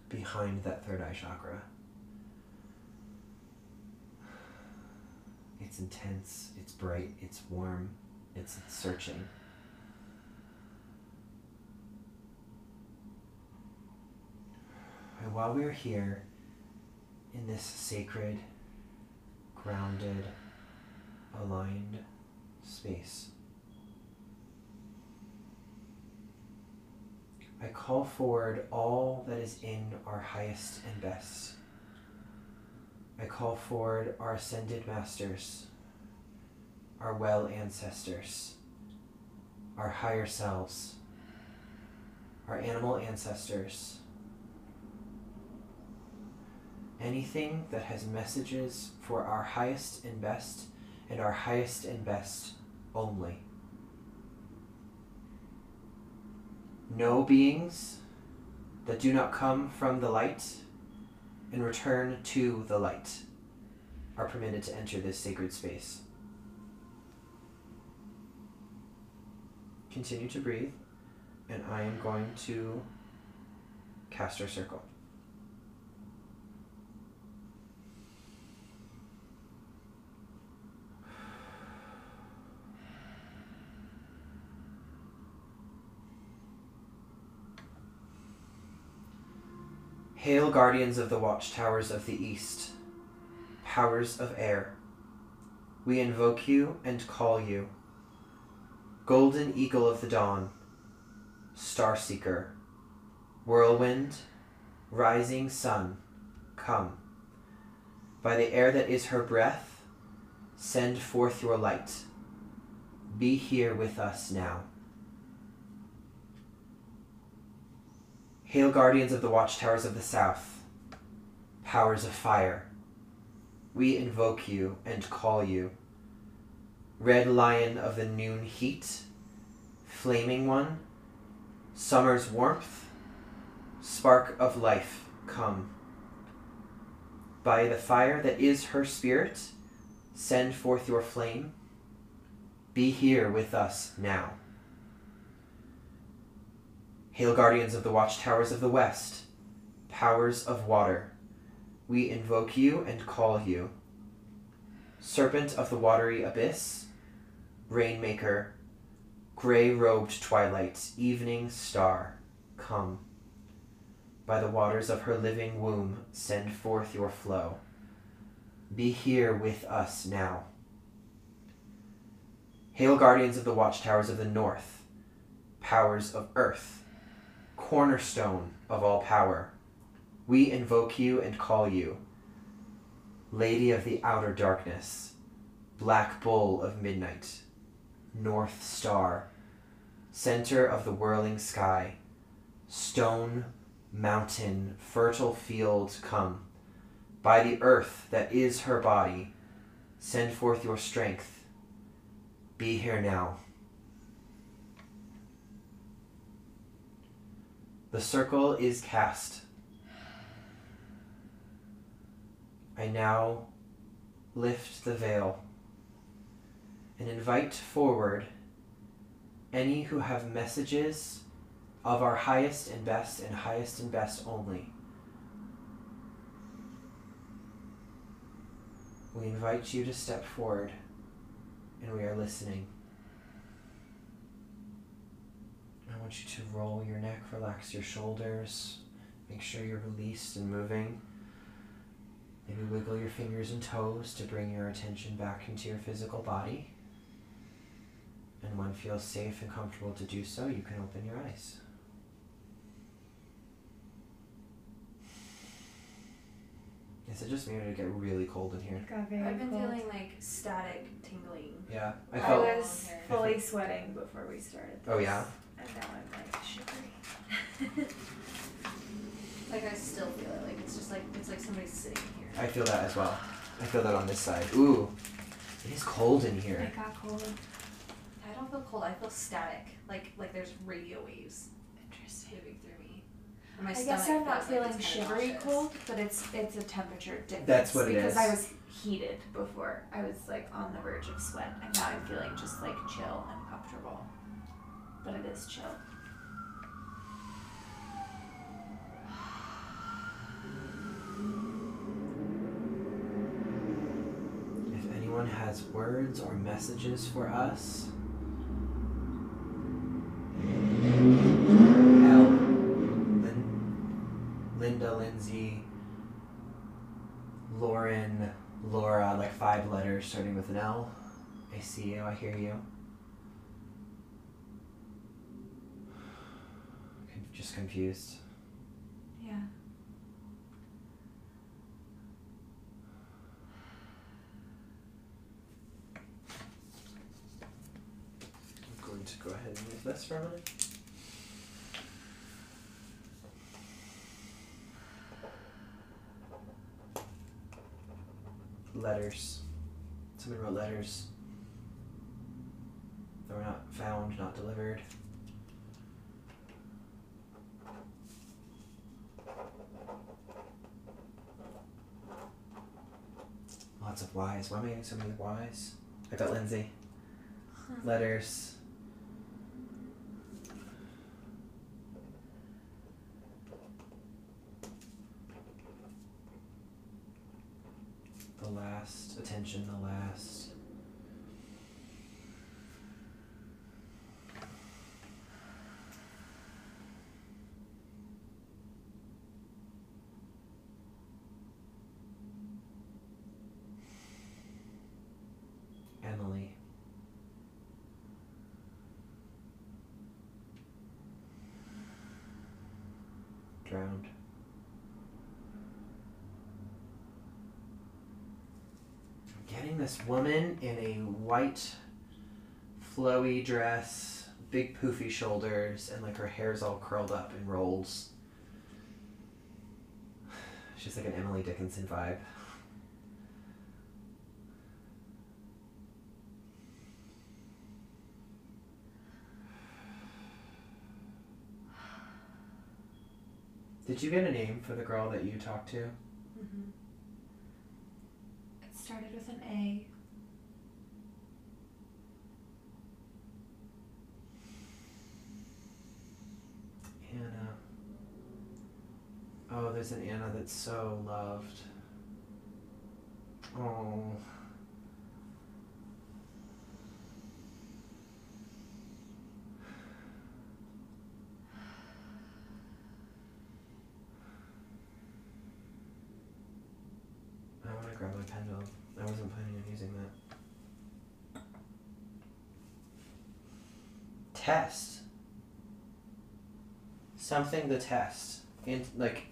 behind that third eye chakra. It's intense, it's bright, it's warm, it's searching. And while we're here in this sacred, grounded, aligned space, I call forward all that is in our highest and best. I call forward our ascended masters, our well ancestors, our higher selves, our animal ancestors anything that has messages for our highest and best and our highest and best only. No beings that do not come from the light and return to the light are permitted to enter this sacred space. Continue to breathe, and I am going to cast our circle. Hail, guardians of the watchtowers of the east, powers of air. We invoke you and call you. Golden eagle of the dawn, star seeker, whirlwind, rising sun, come. By the air that is her breath, send forth your light. Be here with us now. Hail, guardians of the watchtowers of the south, powers of fire. We invoke you and call you. Red lion of the noon heat, flaming one, summer's warmth, spark of life, come. By the fire that is her spirit, send forth your flame. Be here with us now. Hail, guardians of the watchtowers of the west, powers of water, we invoke you and call you. Serpent of the watery abyss, Rainmaker, gray robed twilight, evening star, come. By the waters of her living womb, send forth your flow. Be here with us now. Hail, guardians of the watchtowers of the north, powers of earth, cornerstone of all power. We invoke you and call you, Lady of the outer darkness, Black Bull of midnight, North Star, center of the whirling sky, stone, mountain, fertile field, come. By the earth that is her body, send forth your strength. Be here now. The circle is cast. I now lift the veil and invite forward any who have messages of our highest and best and highest and best only. We invite you to step forward and we are listening. I want you to roll your neck, relax your shoulders, make sure you're released and moving. Maybe wiggle your fingers and toes to bring your attention back into your physical body. And when it feels safe and comfortable to do so, you can open your eyes. Is it just me or did it get really cold in here? It got very I've been cold. feeling like static tingling. Yeah, I I felt. was fully sweating before we started. Oh, yeah? This, and now I'm like shivery. Like I still feel it. Like it's just like it's like somebody's sitting here. I feel that as well. I feel that on this side. Ooh, it is cold in here. It got cold. I don't feel cold. I feel static. Like like there's radio waves Interesting. moving through me. And my I guess I'm not feels like feeling shivery nauseous. cold, but it's it's a temperature difference. That's what it because is. I was heated before. I was like on the verge of sweat, and now I'm feeling just like chill and comfortable. But it is chill. If anyone has words or messages for us, Lin, Linda, Lindsay, Lauren, Laura, like five letters starting with an L. I see you, I hear you. Just confused. Yeah. I'm going to go ahead and move this for a minute. Letters. Someone wrote letters. They were not found, not delivered. Lots of Y's. Why am I getting so many Y's? I got Lindsay. Letters. The last. Attention, the last. Emily. Drowned. I'm getting this woman in a white, flowy dress, big poofy shoulders, and like her hair's all curled up in rolls. She's like an Emily Dickinson vibe. Did you get a name for the girl that you talked to? Mm-hmm. Started with an A. Anna. Oh, there's an Anna that's so loved. Oh. grab my pen though. Planning on using that. Test. Something the test. In like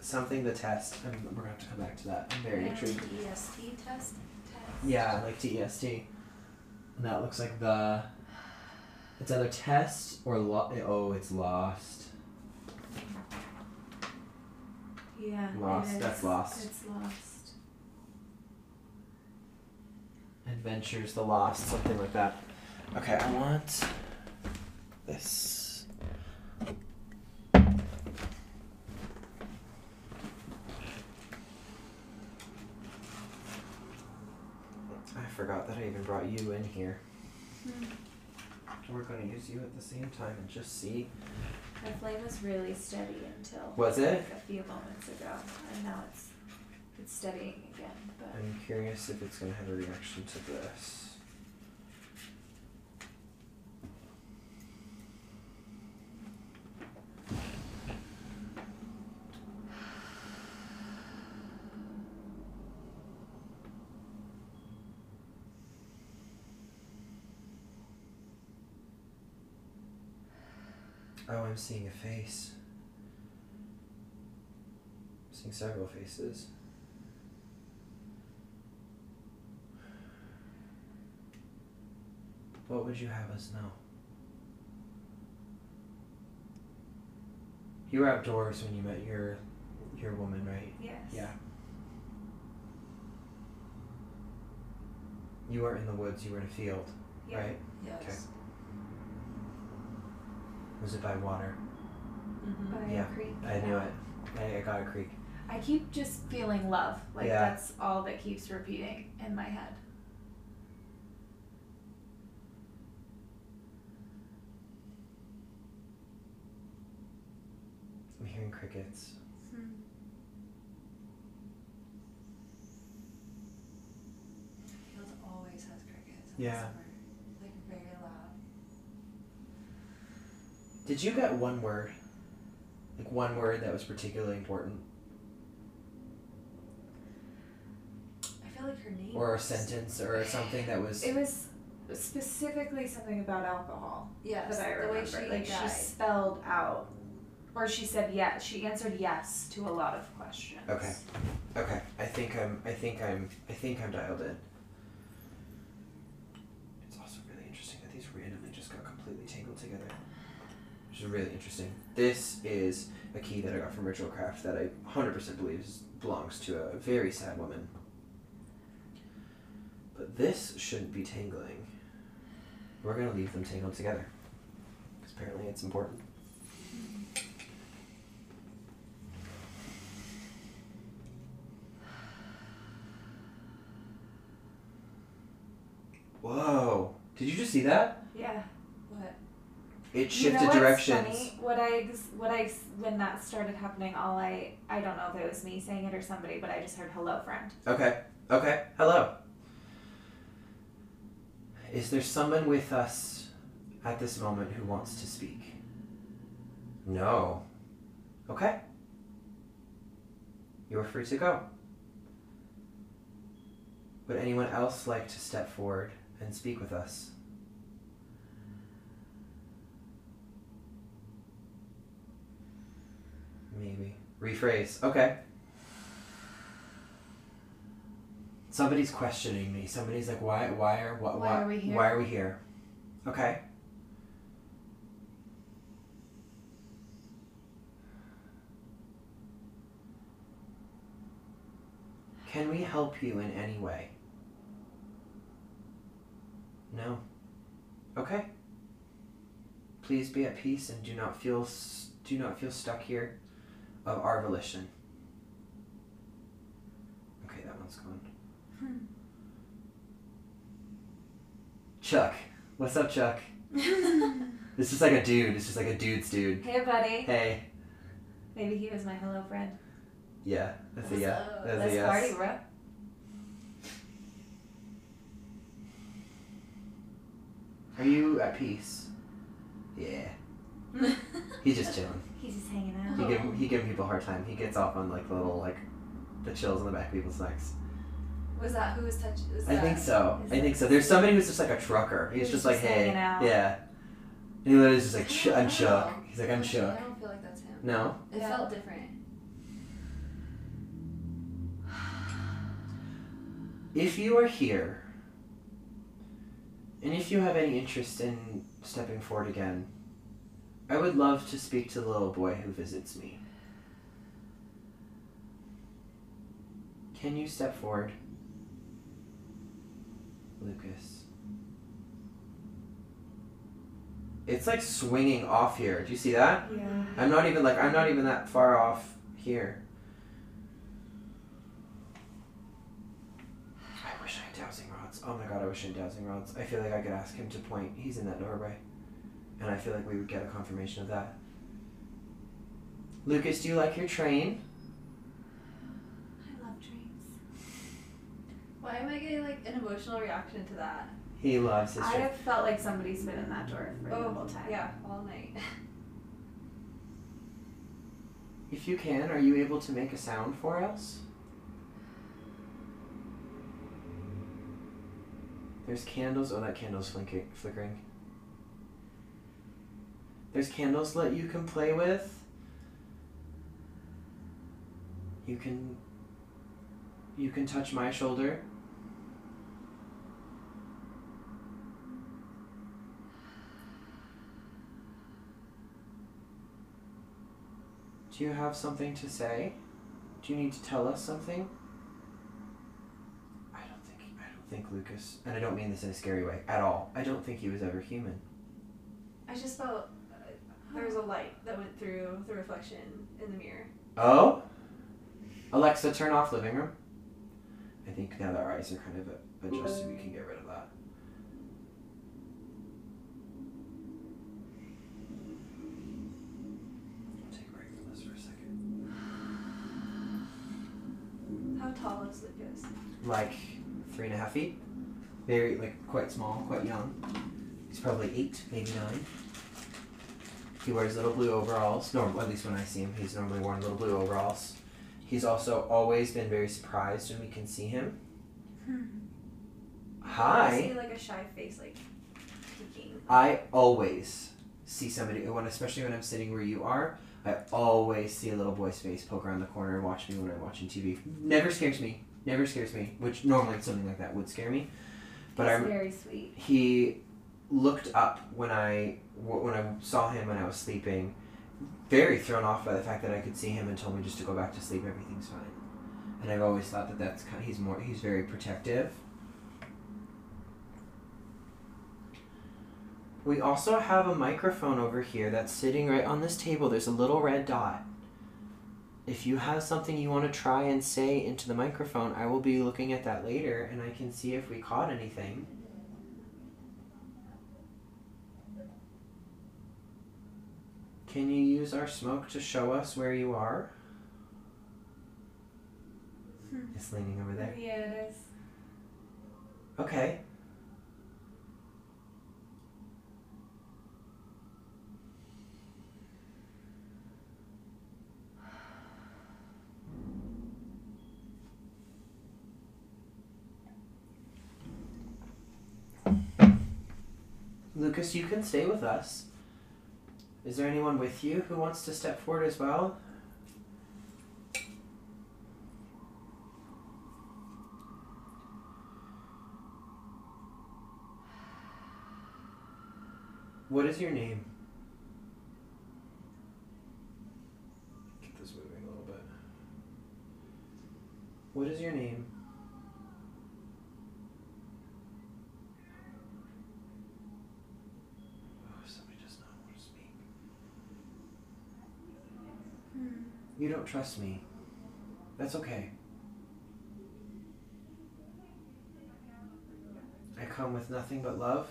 something the test. And we're gonna have to come back to that. I'm very intrigued. EST test. test. Yeah, like TEST. And that looks like the. It's either test or lo- oh, it's lost. Yeah. Lost, it is. that's lost. It's lost. Adventures, the Lost, something like that. Okay, I want this. I forgot that I even brought you in here. We're going to use you at the same time and just see. The flame was really steady until Was it? like a few moments ago, and now it's it's steadying again. But I'm curious if it's going to have a reaction to this. Oh, I'm seeing a face. I'm seeing several faces. What would you have us know? You were outdoors when you met your your woman, right? yes. Yeah. You weren't in the woods, you were in a field, Yeah. right? Yes. Okay. Was it by water? Mm-hmm. By Yeah, a creek. I knew it. I, I got a creek. I keep just feeling love. Like Yeah. that's all that keeps repeating in my head. I'm crickets. Hmm. Field always has crickets. in Yeah. summer. Like very loud. Did you get one word? Like one word that was particularly important? I feel like her name. Or a was- sentence or something that was It was specifically something about alcohol Yes. that I the remember. way she like she spelled out, or she said yes. She answered yes to a lot of questions. Okay. Okay. I think I'm I think I'm I think I'm dialed in. It's also really interesting that these randomly just got completely tangled together. Which is really interesting. This is a key that I got from Ritual Craft that I 100% believe belongs to a very sad woman. But this shouldn't be tangling. We're to leave them tangled together. Because apparently it's important. Whoa. Did you just see that? Yeah. What? It You shifted know what's directions. Funny? What I what I when that started happening, all I I don't know if it was me saying it or somebody, but I just heard "hello, friend." Okay. Okay. Hello. Is there someone with us at this moment who wants to speak? No. Okay. You are free to go. Would anyone else like to step forward and speak with us? Maybe. Rephrase. Okay. Somebody's questioning me. Somebody's like, why, why are, Why why, are we here? Why are we here? Okay. Can we help you in any way? No. Okay. Please be at peace and do not feel do not feel stuck here of our volition. Okay, that one's gone. Hmm. Chuck. What's up, Chuck? This is like a dude. This is like a dude's dude. Hey, buddy. Hey. Maybe he was my hello friend. Yeah, that's a What's yeah. up? That's Let's a yes. party, bro. Are you at peace? Yeah. He's just chilling. He's just hanging out. He give he giving people a hard time. He gets off on like little like the chills on the back of people's necks. Was that who was touching? I think so. I think so. There's somebody who's just like a trucker. He's Who's just like, just hey, out. yeah. And he literally just like, sh- I'm shook. He's like, I'm shook. I don't feel like that's him. No. It Yeah. felt different. If you are here, and if you have any interest in stepping forward again, I would love to speak to the little boy who visits me. Can you step forward? Lucas. It's like swinging off here. Do you see that? Yeah. I'm not even like I'm not even that far off here. I wish I had dowsing rods. Oh my god, I wish I had dowsing rods. I feel like I could ask him to point. He's in that doorway. And I feel like we would get a confirmation of that. Lucas, do you like your train? I love trains. Why am I getting like an emotional reaction to that? He loves his I train. have felt like somebody's been in that door for the oh, whole time. Yeah, all night. If you can, are you able to make a sound for us? There's candles. Oh, that candle's flinking, flickering. There's candles that you can play with. You can. You can touch my shoulder. Do you have something to say? Do you need to tell us something? I think think Lucas, and I don't mean this in a scary way at all. I don't think he was ever human. I just felt uh, there was a light that went through the reflection in the mirror. Oh? Alexa, turn off living room. I think now that our eyes are kind of adjusted, we can get rid of that. I'll take a break from this for a second. How tall is Lucas? Like three and a half feet. Very, like, quite small, quite young. He's probably eight, maybe nine. He wears little blue overalls. Normal, at least when I see him, he's normally wearing little blue overalls. He's also always been very surprised when we can see him. I Hi. see like a shy face, like peeking. I always see somebody when, especially when I'm sitting where you are. I always see a little boy's face poke around the corner and watch me when I'm watching TV. Never scares me. Never scares me. Which normally something like that would scare me. But That's I'm very sweet. he looked up when I when I saw him when I was sleeping, very thrown off by the fact that I could see him and told me just to go back to sleep. Everything's fine. And I've always thought that that's kind. He's more. He's very protective. We also have a microphone over here that's sitting right on this table. There's a little red dot. If you have something you want to try and say into the microphone, I will be looking at that later and I can see if we caught anything. Can you use our smoke to show us where you are? Hmm. It's leaning over there. Yeah, it is. Okay. Lucas, you can stay with us. Is there anyone with you who wants to step forward as well? What is your name? Get this moving a little bit. What is your name? Oh, somebody does not want to speak. You don't trust me. That's okay. I come with nothing but love,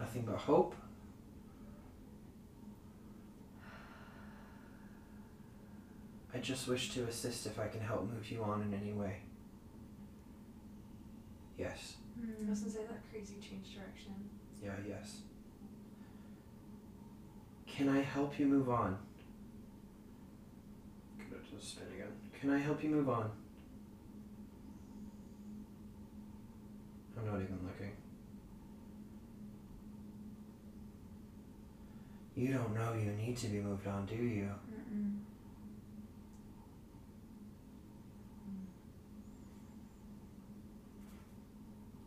nothing but hope. I just wish to assist if I can help move you on in any way. Yes. I was gonna say that crazy change direction. Yeah, yes. Can I help you move on? To spin again. Can I help you move on? I'm not even looking. You don't know you need to be moved on, do you?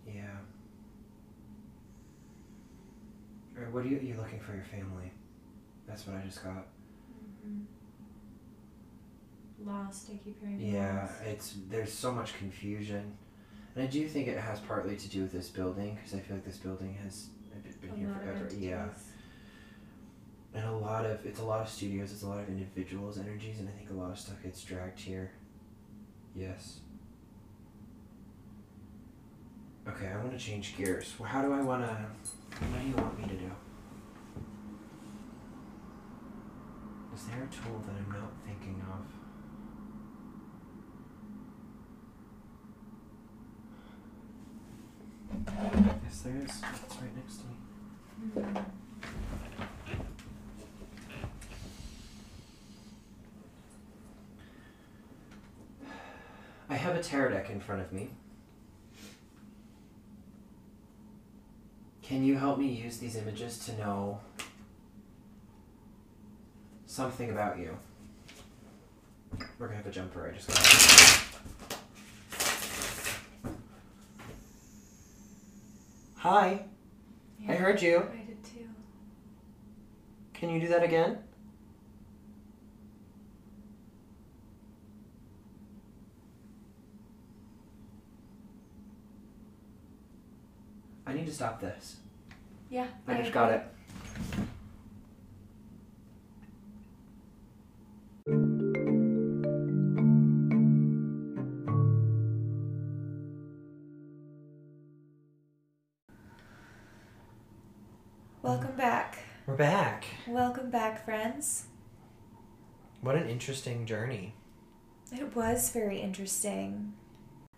Yeah. Or what are you you looking for your family? That's what I just got. Mm-hmm. Lost. I keep hearing. Yeah, it's there's so much confusion, and I do think it has partly to do with this building because I feel like this building has been here forever. Yeah, and a lot of it's a lot of studios, it's a lot of individuals' energies, and I think a lot of stuff gets dragged here. Yes. Okay, I want to change gears. Well, How do I want to? What do you want me to do? Is there a tool that I'm not thinking of? Yes, there is. It's right next to me. I have a tarot deck in front of me. Can you help me use these images to know something about you? We're gonna have a jumper. I just got. Hi. I heard you. I did too. Can you do that again? I need to stop this. Yeah. I just got it. Back. Welcome back, friends. What an interesting journey. It was very interesting.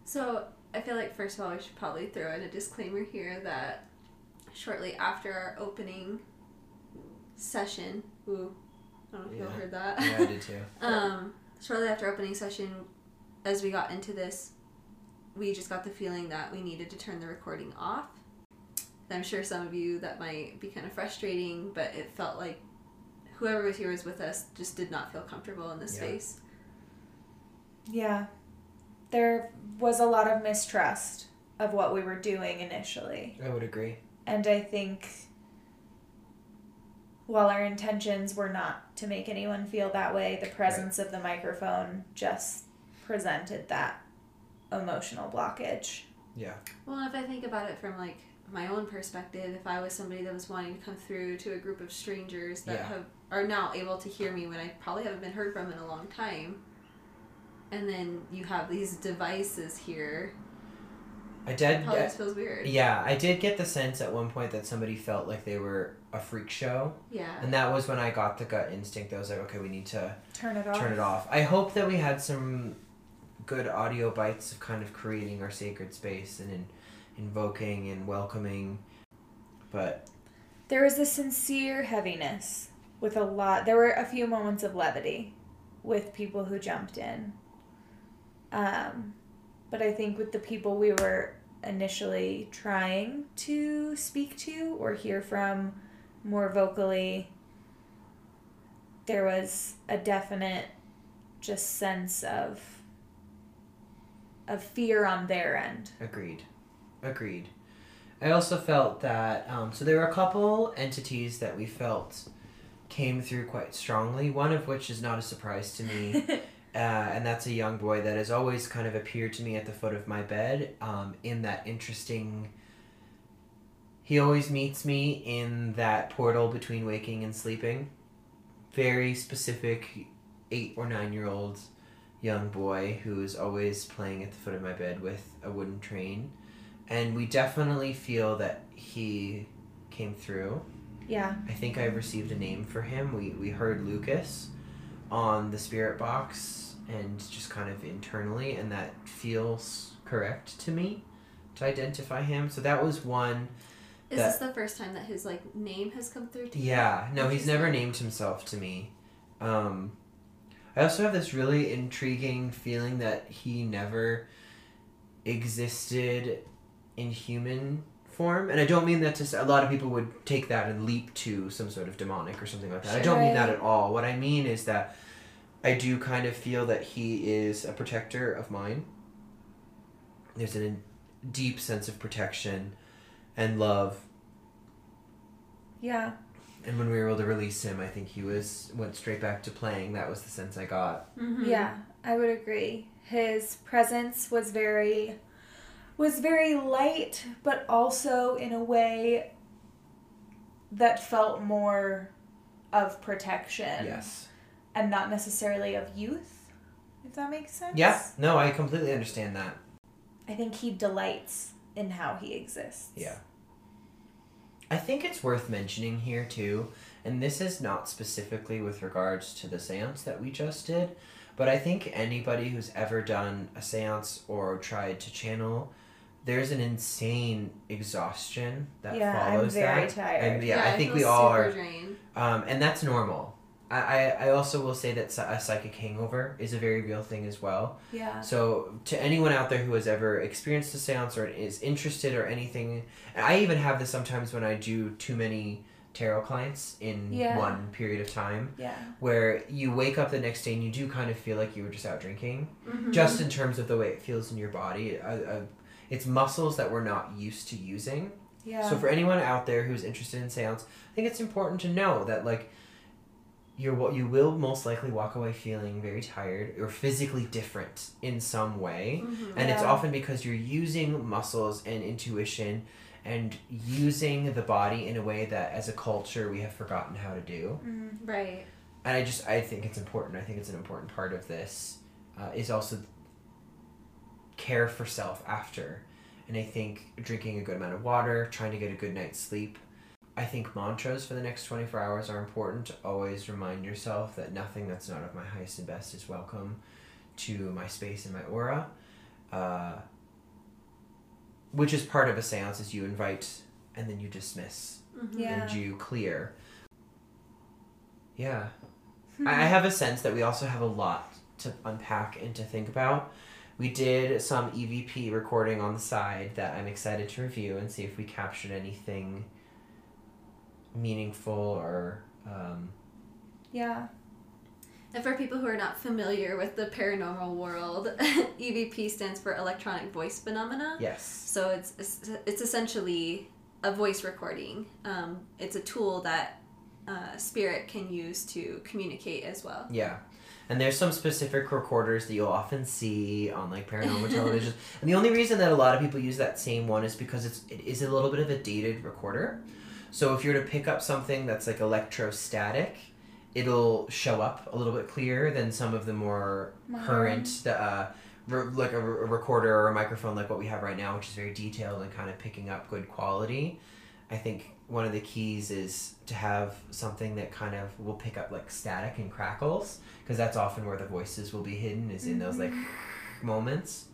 So I feel like first of all we should probably throw in a disclaimer here that shortly after our opening session, ooh, I don't know if you all heard that. Yeah, I did too. um, shortly after opening session, as we got into this, we just got the feeling that we needed to turn the recording off. I'm sure some of you that might be kind of frustrating, but it felt like whoever was here was with us just did not feel comfortable in this Yeah. space. Yeah. There was a lot of mistrust of what we were doing initially. I would agree. And I think while our intentions were not to make anyone feel that way, the presence of the microphone just presented that emotional blockage. Yeah. Well, if I think about it from like my own perspective, if I was somebody that was wanting to come through to a group of strangers that Yeah. have are now able to hear me when I probably haven't been heard from in a long time, and then you have these devices here, I did. probably just feels weird. Yeah, I did get the sense at one point that somebody felt like they were a freak show, Yeah. and that was when I got the gut instinct. I was like, okay, we need to Turn it off. turn it off. I hope that we had some good audio bites of kind of creating our sacred space and in, invoking and welcoming, but There was a sincere heaviness with a lot. There were a few moments of levity with people who jumped in. Um, but I think with the people we were initially trying to speak to or hear from more vocally, there was a definite just sense of of fear on their end. Agreed. Agreed. I also felt that, um, so there were a couple entities that we felt came through quite strongly, one of which is not a surprise to me, uh, and that's a young boy that has always kind of appeared to me at the foot of my bed um, in that interesting. He always meets me in that portal between waking and sleeping. Very specific eight or nine year old young boy who is always playing at the foot of my bed with a wooden train. And we definitely feel that he came through. yeah. I think I received a name for him. We, we heard Lucas on the spirit box and just kind of internally, and that feels correct to me to identify him. So that was one. Is that- this the first time that his like name has come through to you? Yeah, no, he's never named himself to me. Um, I also have this really intriguing feeling that he never existed in human form, and I don't mean that to. say A lot of people would take that and leap to some sort of demonic or something like that. I don't mean that at all. What I mean is that I do kind of feel that he is a protector of mine. There's a deep sense of protection and love Yeah. and when we were able to release him, I think he was went straight back to playing. That was the sense I got. Mhm. Yeah, I would agree. His presence was very was very light, but also in a way that felt more of protection Yes. and not necessarily of youth, if that makes sense. Yeah. No, I completely understand that. I think he delights in how he exists. Yeah. I think it's worth mentioning here too, and this is not specifically with regards to the seance that we just did, but I think anybody who's ever done a seance or tried to channel, there's an insane exhaustion that Yeah, I'm follows very that. tired. And yeah, I think feel we all super are. drained. Um, and that's normal. I, I, I also will say that a psychic hangover is a very real thing as well. Yeah. So, to anyone out there who has ever experienced a seance or is interested or anything, I even have this sometimes when I do too many tarot clients in Yeah. one period of time, Yeah. where you wake up the next day and you do kind of feel like you were just out drinking, Mhm. just in terms of the way it feels in your body. Uh, uh, it's muscles that we're not used to using. Yeah. So for anyone out there who's interested in seance, I think it's important to know that like you're what you will most likely walk away feeling very tired or physically different in some way. Mhm. And it's often because you're using muscles and intuition and using the body in a way that as a culture we have forgotten how to do. Mm. Right. And I just I think it's important. I think it's an important part of this uh, is also care for self after. And I think drinking a good amount of water, trying to get a good night's sleep. I think mantras for the next 24 hours are important. Always remind yourself that nothing that's not of my highest and best is welcome to my space and my aura. Uh, which is part of a seance is you invite and then you dismiss Mhm. Yeah. and you clear. Yeah. Hmm. I I have a sense that we also have a lot to unpack and to think about. We did some EVP recording on the side that I'm excited to review and see if we captured anything meaningful or um, Yeah. And for people who are not familiar with the paranormal world, EVP stands for electronic voice phenomena. yes. So it's it's essentially a voice recording. Um, it's a tool that uh, spirit can use to communicate as well. Yeah. And there's some specific recorders that you'll often see on like paranormal television. And the only reason that a lot of people use that same one is because it's it is a little bit of a dated recorder. So if you're to pick up something that's like electrostatic, it'll show up a little bit clearer than some of the more Modern. current the uh re- like a, re- a recorder or a microphone like what we have right now, which is very detailed and kind of picking up good quality. I think one of the keys is to have something that kind of will pick up like static and crackles because that's often where the voices will be hidden is in those like moments.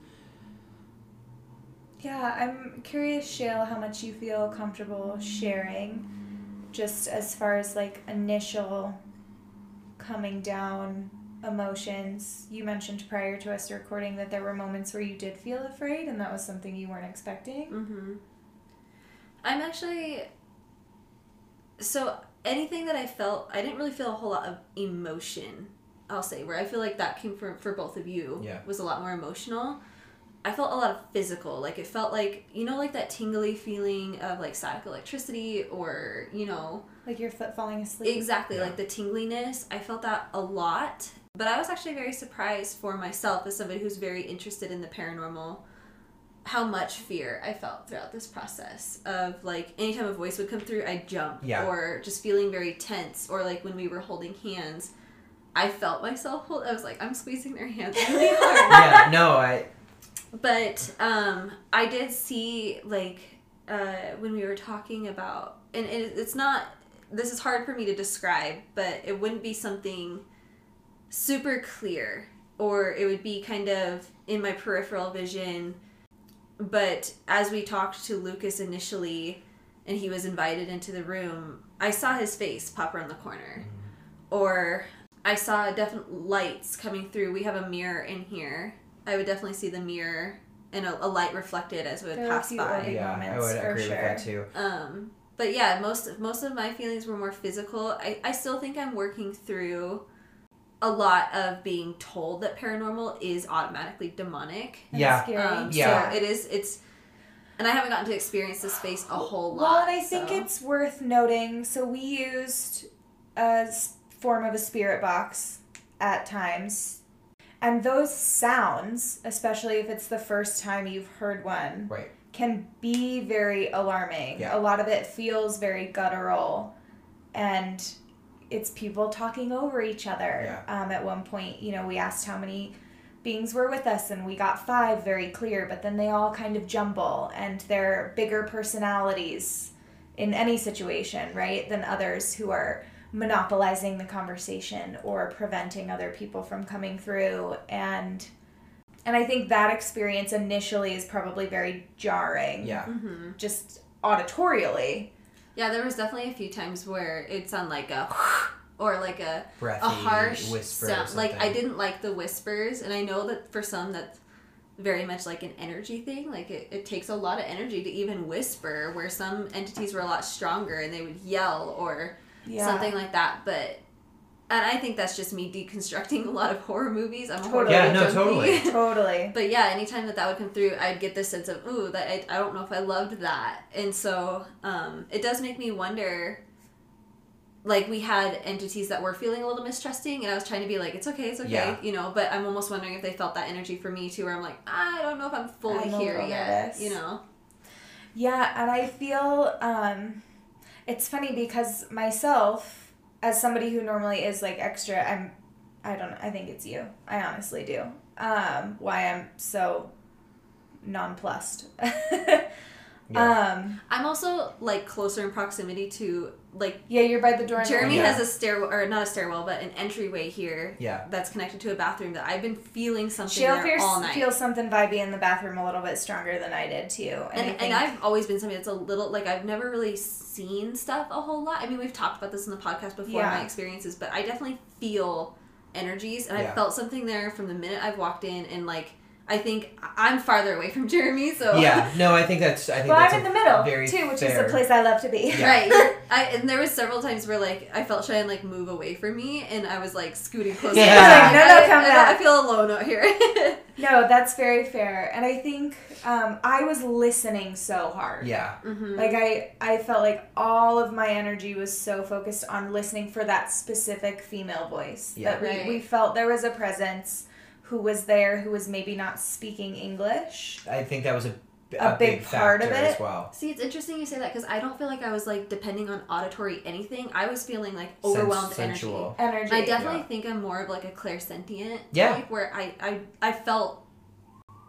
Yeah, I'm curious, Shale, how much you feel comfortable sharing, just as far as like initial coming down emotions. You mentioned prior to us recording that there were moments where you did feel afraid, and that was something you weren't expecting. Mm-hmm. I'm actually so anything that I felt, I didn't really feel a whole lot of emotion. I'll say where I feel like that came from for both of you Yeah. was a lot more emotional. I felt a lot of physical, like it felt like you know, like that tingly feeling of like static electricity, or you know, Like your foot falling asleep. Exactly, Yeah. like the tingliness. I felt that a lot. But I was actually very surprised for myself as somebody who's very interested in the paranormal how much fear I felt throughout this process of like anytime a voice would come through, I'd jump. Yeah. or just feeling very tense. Or like when we were holding hands, I felt myself hold I was like, I'm squeezing their hands really hard. Yeah, no, I but um i did see like uh when we were talking about and it, it's not this is hard for me to describe but it wouldn't be something super clear. Or it would be kind of in my peripheral vision but as we talked to lucas initially and he was invited into the room i saw his face pop around the corner or I saw definite lights coming through. We have a mirror in here. I would definitely see the mirror and a, a light reflected as it would There pass by. big yeah, I would for agree with that too. Um, but yeah, most most of my feelings were more physical. I, I still think I'm working through a lot of being told that paranormal is automatically demonic. And Yeah. scary. Um, Yeah. So it is. It's, and I haven't gotten to experience this space a whole lot. Well, and I think so- it's worth noting. So we used a form of a spirit box at times, and those sounds, especially if it's the first time you've heard one, Right. can be very alarming. Yeah. A lot of it feels very guttural, and it's people talking over each other. Yeah. Um, at one point, you know, we asked how many beings were with us, and we got five very clear, but then they all kind of jumble, and they're bigger personalities in any situation, right, than others who are monopolizing the conversation or preventing other people from coming through and and I think that experience initially is probably very jarring Yeah. Mhm. just auditorially. Yeah, there was definitely a few times where it sounded like a or like a Breathy a harsh whisper. sound. Like I didn't like the whispers, and I know that for some that's very much like an energy thing. Like it, it takes a lot of energy to even whisper. Where some entities were a lot stronger and they would yell or Yeah. something like that. But and I think that's just me deconstructing a lot of horror movies. I'm a horror Totally. Yeah, no, junkie. totally. Totally. But yeah, anytime that that would come through, I'd get this sense of ooh, that I, I don't know if I loved that, and so um, it does make me wonder. Like we had entities that were feeling a little mistrusting, and I was trying to be like, it's okay, it's okay, Yeah. you know. But I'm almost wondering if they felt that energy for me too, where I'm like, I don't know if I'm fully I'm here yet, nervous. you know. Yeah, and I feel um it's funny because myself as somebody who normally is like extra I'm I don't I think it's you. I honestly do. Um why I'm so nonplussed. Um I'm also like closer in proximity to like yeah, you're by the door. Jeremy Yeah. has a stairwell or not a stairwell, but an entryway here Yeah. that's connected to a bathroom that I've been feeling something She'll there feels, all night. feels something vibey in the bathroom a little bit stronger than I did too. And, and, I and think, I've always been somebody that's a little like I've never really seen stuff a whole lot. I mean, we've talked about this in the podcast before Yeah. my experiences, but I definitely feel energies, and Yeah. I felt something there from the minute I've walked in, and like I think I'm farther away from Jeremy, so Yeah. No, I think that's. I think well, that's I'm in the middle very too, which fair. is the place I love to be. Yeah. Right, I and there was several times where like I felt Cheyenne like move away from me, and I was like scooting closer. Yeah. Like, No, no, I, come I, back. I feel alone out here. No, that's very fair. And I think um, I was listening so hard. Yeah. mm-hmm. Like I, I felt like all of my energy was so focused on listening for that specific female voice. Yeah. That we, Right. we felt there was a presence who was there who was maybe not speaking English. I think that was a, A big part of it. as well. See, it's interesting you say that because I don't feel like I was like depending on auditory anything. I was feeling like overwhelmed energy. Energy. I definitely Yeah. think I'm more of like a clairsentient Yeah. type where I, I I felt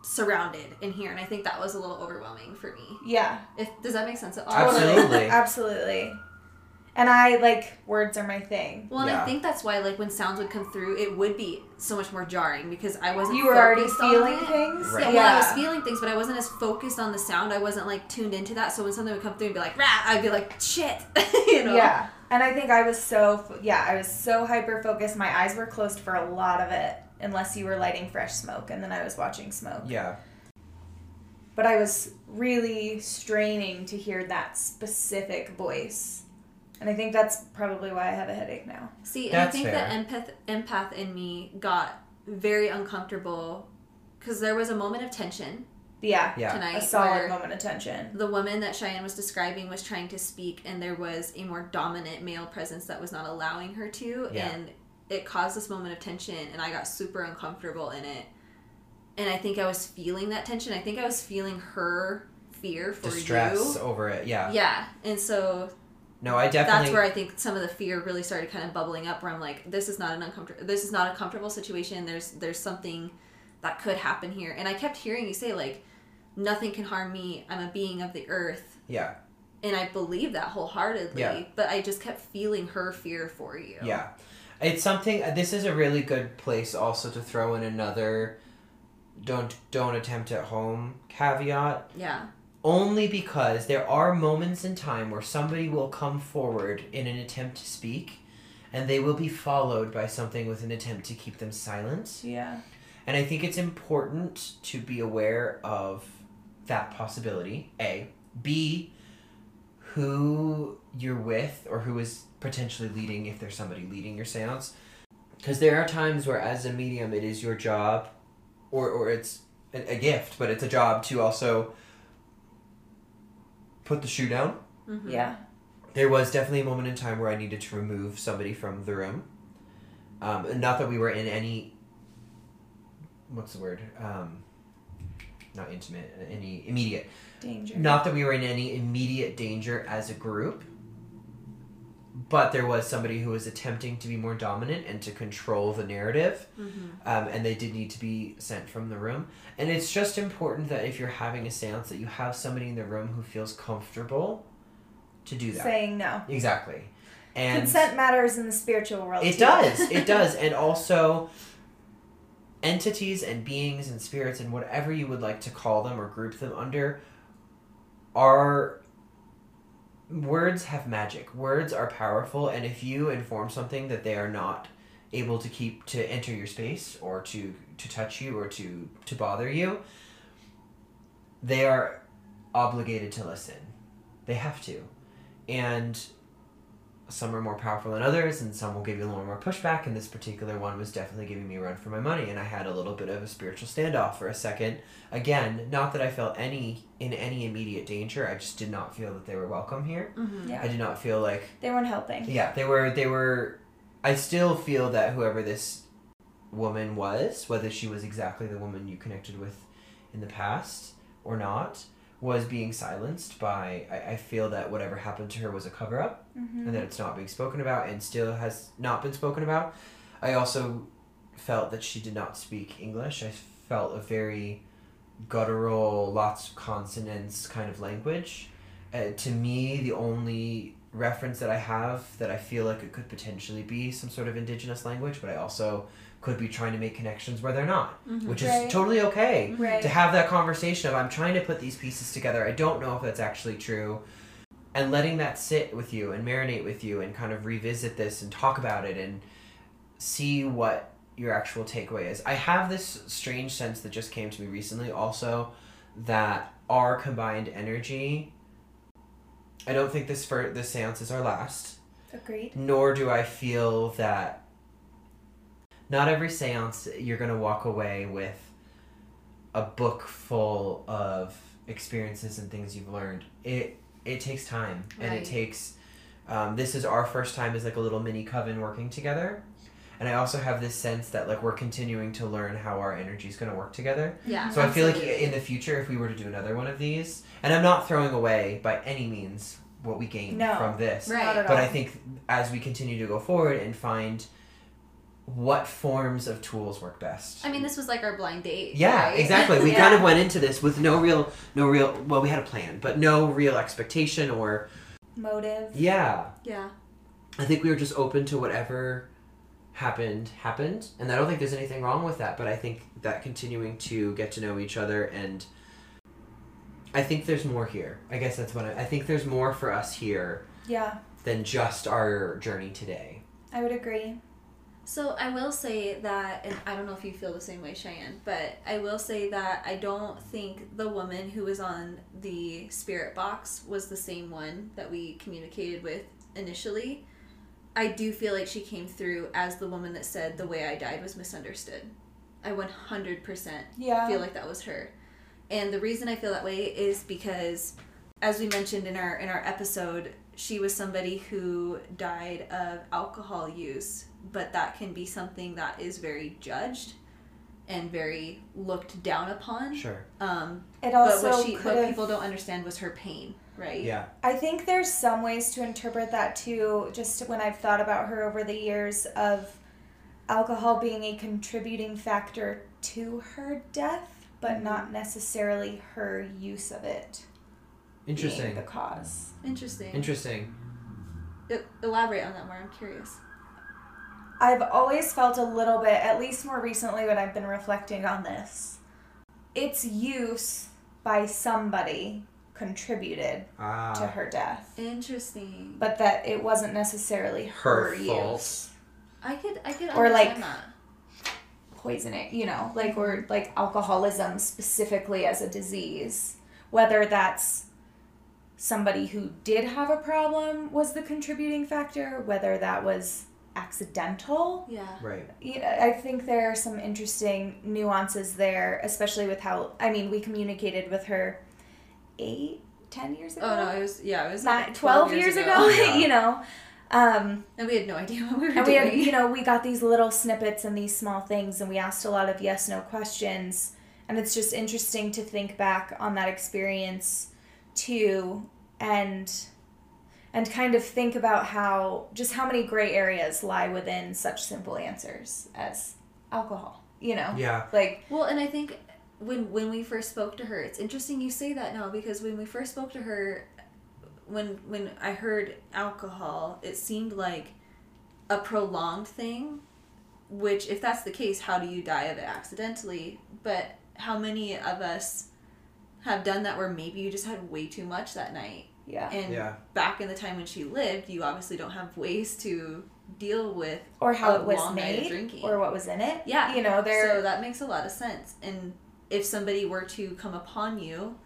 surrounded in here and I think that was a little overwhelming for me. yeah. If does that make sense at all? Absolutely. Absolutely. And I like words are my thing. Well, and Yeah. I think that's why like when sounds would come through, it would be so much more jarring because I wasn't. You were already focused on feeling it. things. Right. Yeah, well, I was feeling things, but I wasn't as focused on the sound. I wasn't like tuned into that. So when something would come through and be like, "Rah," I'd be like, "Shit," you know. Yeah. And I think I was so yeah, I was so hyper focused. My eyes were closed for a lot of it, unless you were lighting fresh smoke, and then I was watching smoke. Yeah. But I was really straining to hear that specific voice, and I think that's probably why I have a headache now. See, and That's I think fair. the empath empath in me got very uncomfortable because there was a moment of tension Yeah. Yeah. tonight. A solid moment of tension. The woman that Cheyenne was describing was trying to speak, and there was a more dominant male presence that was not allowing her to, Yeah. and it caused this moment of tension, and I got super uncomfortable in it. And I think I was feeling that tension. I think I was feeling her fear for Distress you. over it. Yeah. Yeah, and so No, I definitely. that's where I think some of the fear really started kind of bubbling up. Where I'm like, this is not an uncomfortable. This is not a comfortable situation. There's there's something that could happen here. And I kept hearing you say like, nothing can harm me. I'm a being of the earth, yeah. and I believe that wholeheartedly. Yeah. But I just kept feeling her fear for you. Yeah. It's something uh, this is a really good place also to throw in another don't don't attempt at home caveat Yeah. Only because there are moments in time where somebody will come forward in an attempt to speak and they will be followed by something with an attempt to keep them silent Yeah. And I think it's important to be aware of that possibility. A. B. Who you're with or who is potentially leading, if there's somebody leading your seance. Because there are times where, as a medium, it is your job, or, or it's a, a gift, but it's a job to also put the shoe down. Mhm. Yeah. There was definitely a moment in time where I needed to remove somebody from the room. Um, not that we were in any. What's the word? Um, not intimate, any immediate. Danger. Not that we were in any immediate danger as a group, but there was somebody who was attempting to be more dominant and to control the narrative, Mhm. um, and they did need to be sent from the room. And it's just important that if you're having a seance, that you have somebody in the room who feels comfortable to do that. Saying no. Exactly. And Consent matters in the spiritual world. it too. does. It does. And also entities and beings and spirits and whatever you would like to call them or group them under are words have magic. Words are powerful and if you inform something that they are not able to keep to enter your space or to to touch you or to to bother you, they are obligated to listen. They have to. And some are more powerful than others and some will give you a little more pushback and this particular one was definitely giving me a run for my money and i had a little bit of a spiritual standoff for a second again not that i felt any in any immediate danger i just did not feel that they were welcome here Mhm. Yeah. i did not feel like They weren't helping. yeah they were they were i still feel that whoever this woman was whether she was exactly the woman you connected with in the past or not was being silenced by i, I feel that whatever happened to her was a cover-up Mhm. and that it's not being spoken about and still has not been spoken about. I also felt that she did not speak English. I felt a very guttural, lots of consonants kind of language. Uh, to me, the only reference that I have that I feel like it could potentially be some sort of indigenous language, but I also could be trying to make connections where they're not, Mhm. which Right. is totally okay Right. to have that conversation of I'm trying to put these pieces together. I don't know if that's actually true. And letting that sit with you and marinate with you and kind of revisit this and talk about it and see what your actual takeaway is. I have this strange sense that just came to me recently also that our combined energy I don't think this for this seance is our last Agreed. nor do I feel that not every seance you're going to walk away with a book full of experiences and things you've learned. It it takes time and it takes um, this is our first time as like a little mini coven working together. And I also have this sense that like we're continuing to learn how our energy is going to work together. Yeah. So I feel like in the future, if we were to do another one of these, and I'm not throwing away by any means what we gained No. from this, Right. But all. I think as we continue to go forward and find what forms of tools work best. I mean, this was like our blind date. yeah, right? exactly. We Yeah. kind of went into this with no real, no real. Well, we had a plan, but no real expectation or Motive. yeah. yeah. I think we were just open to whatever happened happened, and I don't think there's anything wrong with that. But I think that continuing to get to know each other and I think there's more here. I guess that's what I, I think there's more for us here Yeah, than just our journey today. I would agree. So I will say that, and I don't know if you feel the same way, Cheyenne, but I will say that I don't think the woman who was on the spirit box was the same one that we communicated with initially. I do feel like she came through as the woman that said the way I died was misunderstood. I 100% Yeah. feel like that was her. And the reason I feel that way is because as we mentioned in our in our episode, she was somebody who died of alcohol use, but that can be something that is very judged and very looked down upon. Sure. Um, it but what she what people don't understand was her pain, right? Yeah. I think there's some ways to interpret that too. Just when I've thought about her over the years of alcohol being a contributing factor to her death, but Mhm. not necessarily her use of it being Interesting. the cause. Interesting. Interesting. E- elaborate on that more. I'm curious. I've always felt a little bit, at least more recently when I've been reflecting on this, its use by somebody contributed Ah. to her death, Interesting. but that it wasn't necessarily her, Her fault. use. I could I could Or, like- that. poisoning, you know, like or like alcoholism specifically as a disease, whether that's somebody who did have a problem was the contributing factor, whether that was accidental. Yeah. Right. Yeah, I think there are some interesting nuances there, especially with how I mean we communicated with her eight, ten years ago. Oh no, it was yeah, it was Nine, like 12, years, ago, Yeah. you know. Um, and we had no idea what we were and we doing. had, you know, we got these little snippets and these small things, and we asked a lot of yes no questions. And it's just interesting to think back on that experience too, and and kind of think about how just how many gray areas lie within such simple answers as alcohol. You know, Yeah. like Well, and I think when when we first spoke to her, it's interesting you say that now because when we first spoke to her, when when I heard alcohol, it seemed like a prolonged thing. Which, if that's the case, how do you die of it accidentally? But how many of us have done that where maybe you just had way too much that night? yeah, And Yeah. back in the time when she lived, you obviously don't have ways to deal with or how a it was long night of made, drinking. or what was in it. Yeah. you know, there. So that makes a lot of sense. And if somebody were to come upon you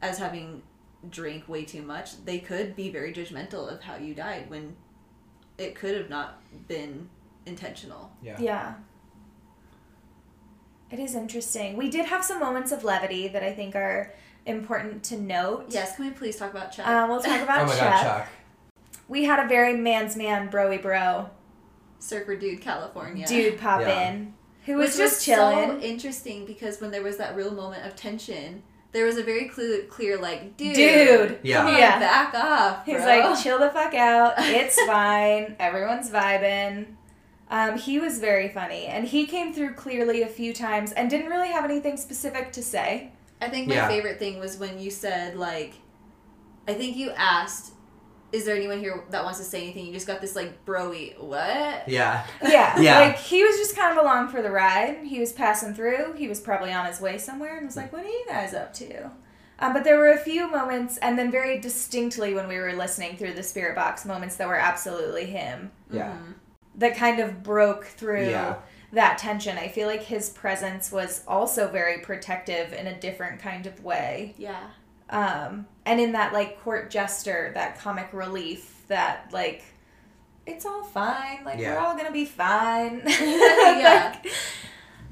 as having drank way too much, they could be very judgmental of how you died when it could have not been intentional. Yeah. Yeah. It is interesting. We did have some moments of levity that I think are important to note. Yes, can we please talk about Chuck? Um, we'll talk about Oh my Chuck. god, Chuck. We had a very man's man, broy bro, Surfer Dude California. dude pop Yeah. in, who Which was just was chilling. so interesting because when there was that real moment of tension, there was a very clear, clear like, dude, Dude. Yeah. come on, Yeah. back off. He's like, chill the fuck out. It's fine. Everyone's vibing. Um, he was very funny, and he came through clearly a few times and didn't really have anything specific to say. I think my Yeah. favorite thing was when you said like, I think you asked, "Is there anyone here that wants to say anything?" You just got this like broy what? Yeah. Yeah, Yeah. Like he was just kind of along for the ride. He was passing through. He was probably on his way somewhere, and was like, "What are you guys up to?" Um, but there were a few moments, and then very distinctly when we were listening through the spirit box, moments that were absolutely him Yeah. Mhm. That kind of broke through Yeah. that tension. I feel like his presence was also very protective in a different kind of way. Yeah. Um, and in that like court jester, that comic relief, that like it's all fine, like we're all gonna be fine. Yeah. Like,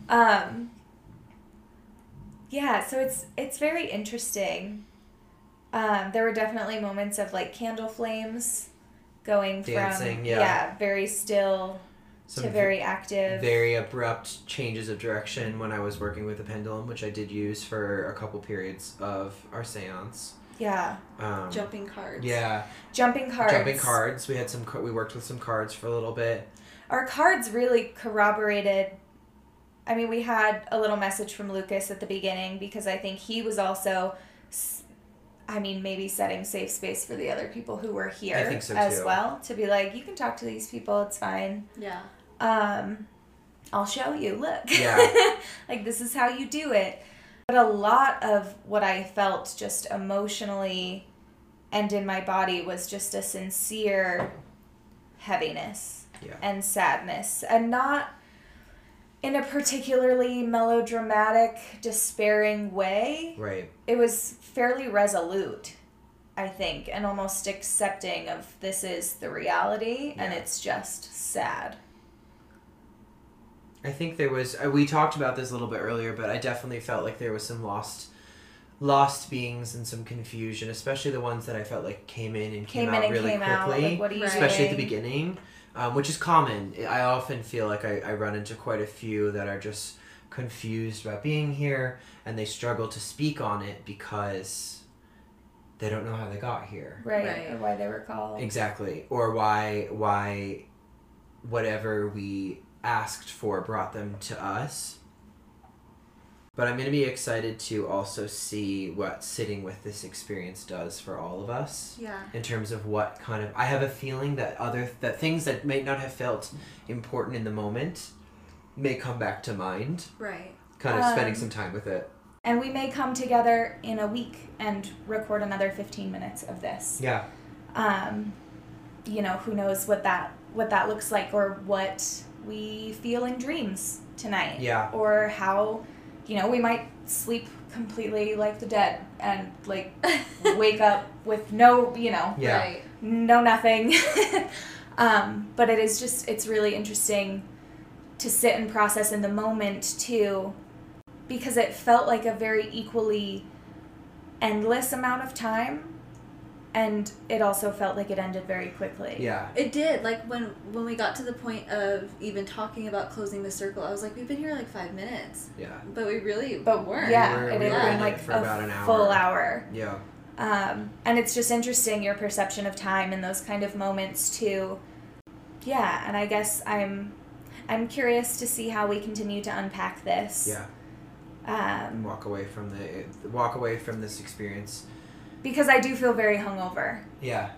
um. Yeah, so it's it's very interesting. Um, there were definitely moments of like candle flames going Dancing, from yeah. very still Some to very active. very abrupt changes of direction when I was working with the pendulum, which I did use for a couple periods of our seance. yeah, Um, Jumping cards. Yeah, jumping cards. jumping cards. We had some. ca- We worked with some cards for a little bit. Our cards really corroborated. I mean, we had a little message from Lucas at the beginning because I think he was also, s- I mean, maybe setting safe space for the other people who were here I think so, as too. well to be like, you can talk to these people, it's fine. Yeah. Um, I'll show you. Look, Yeah. like this is how you do it. But a lot of what I felt just emotionally and in my body was just a sincere heaviness Yeah. and sadness and not in a particularly melodramatic despairing way Right. it was fairly resolute i think and almost accepting of this is the reality and it's just sad I think there was. Uh, we talked about this a little bit earlier, but I definitely felt like there was some lost, lost beings and some confusion, especially the ones that I felt like came in and came, came, out and really came out quickly. like what are you Right. especially at the beginning, um, which is common. I often feel like I, I run into quite a few that are just confused about being here and they struggle to speak on it because they don't know how they got here. right, Right. or why they were called Exactly. Or why why whatever we asked for brought them to us. But I'm going to be excited to also see what sitting with this experience does for all of us Yeah. in terms of what kind of I have a feeling that other that things that may not have felt important in the moment may come back to mind. Right. Kind of spending Um, some time with it. and we may come together in a week and record another 15 minutes of this Yeah. um, you know who knows what that what that looks like or what we feel in dreams tonight. Yeah. Or how, you know, we might sleep completely like the dead and like wake up with no, you know, Yeah. Right. no nothing. um, but it is just it's really interesting to sit and process in the moment too because it felt like a very equally endless amount of time and it also felt like it ended very quickly. Yeah. It did. Like when when we got to the point of even talking about closing the circle, I was like, we've been here like five minutes, Yeah. but we really But weren't. yeah, We were- it we had were been like for a about an hour. full hour. Yeah. Um, and it's just interesting your perception of time in those kind of moments too. Yeah, and I guess I'm I'm curious to see how we continue to unpack this. Yeah. Um, Walk away from the walk away from this experience. Because I do feel very hungover. Yeah.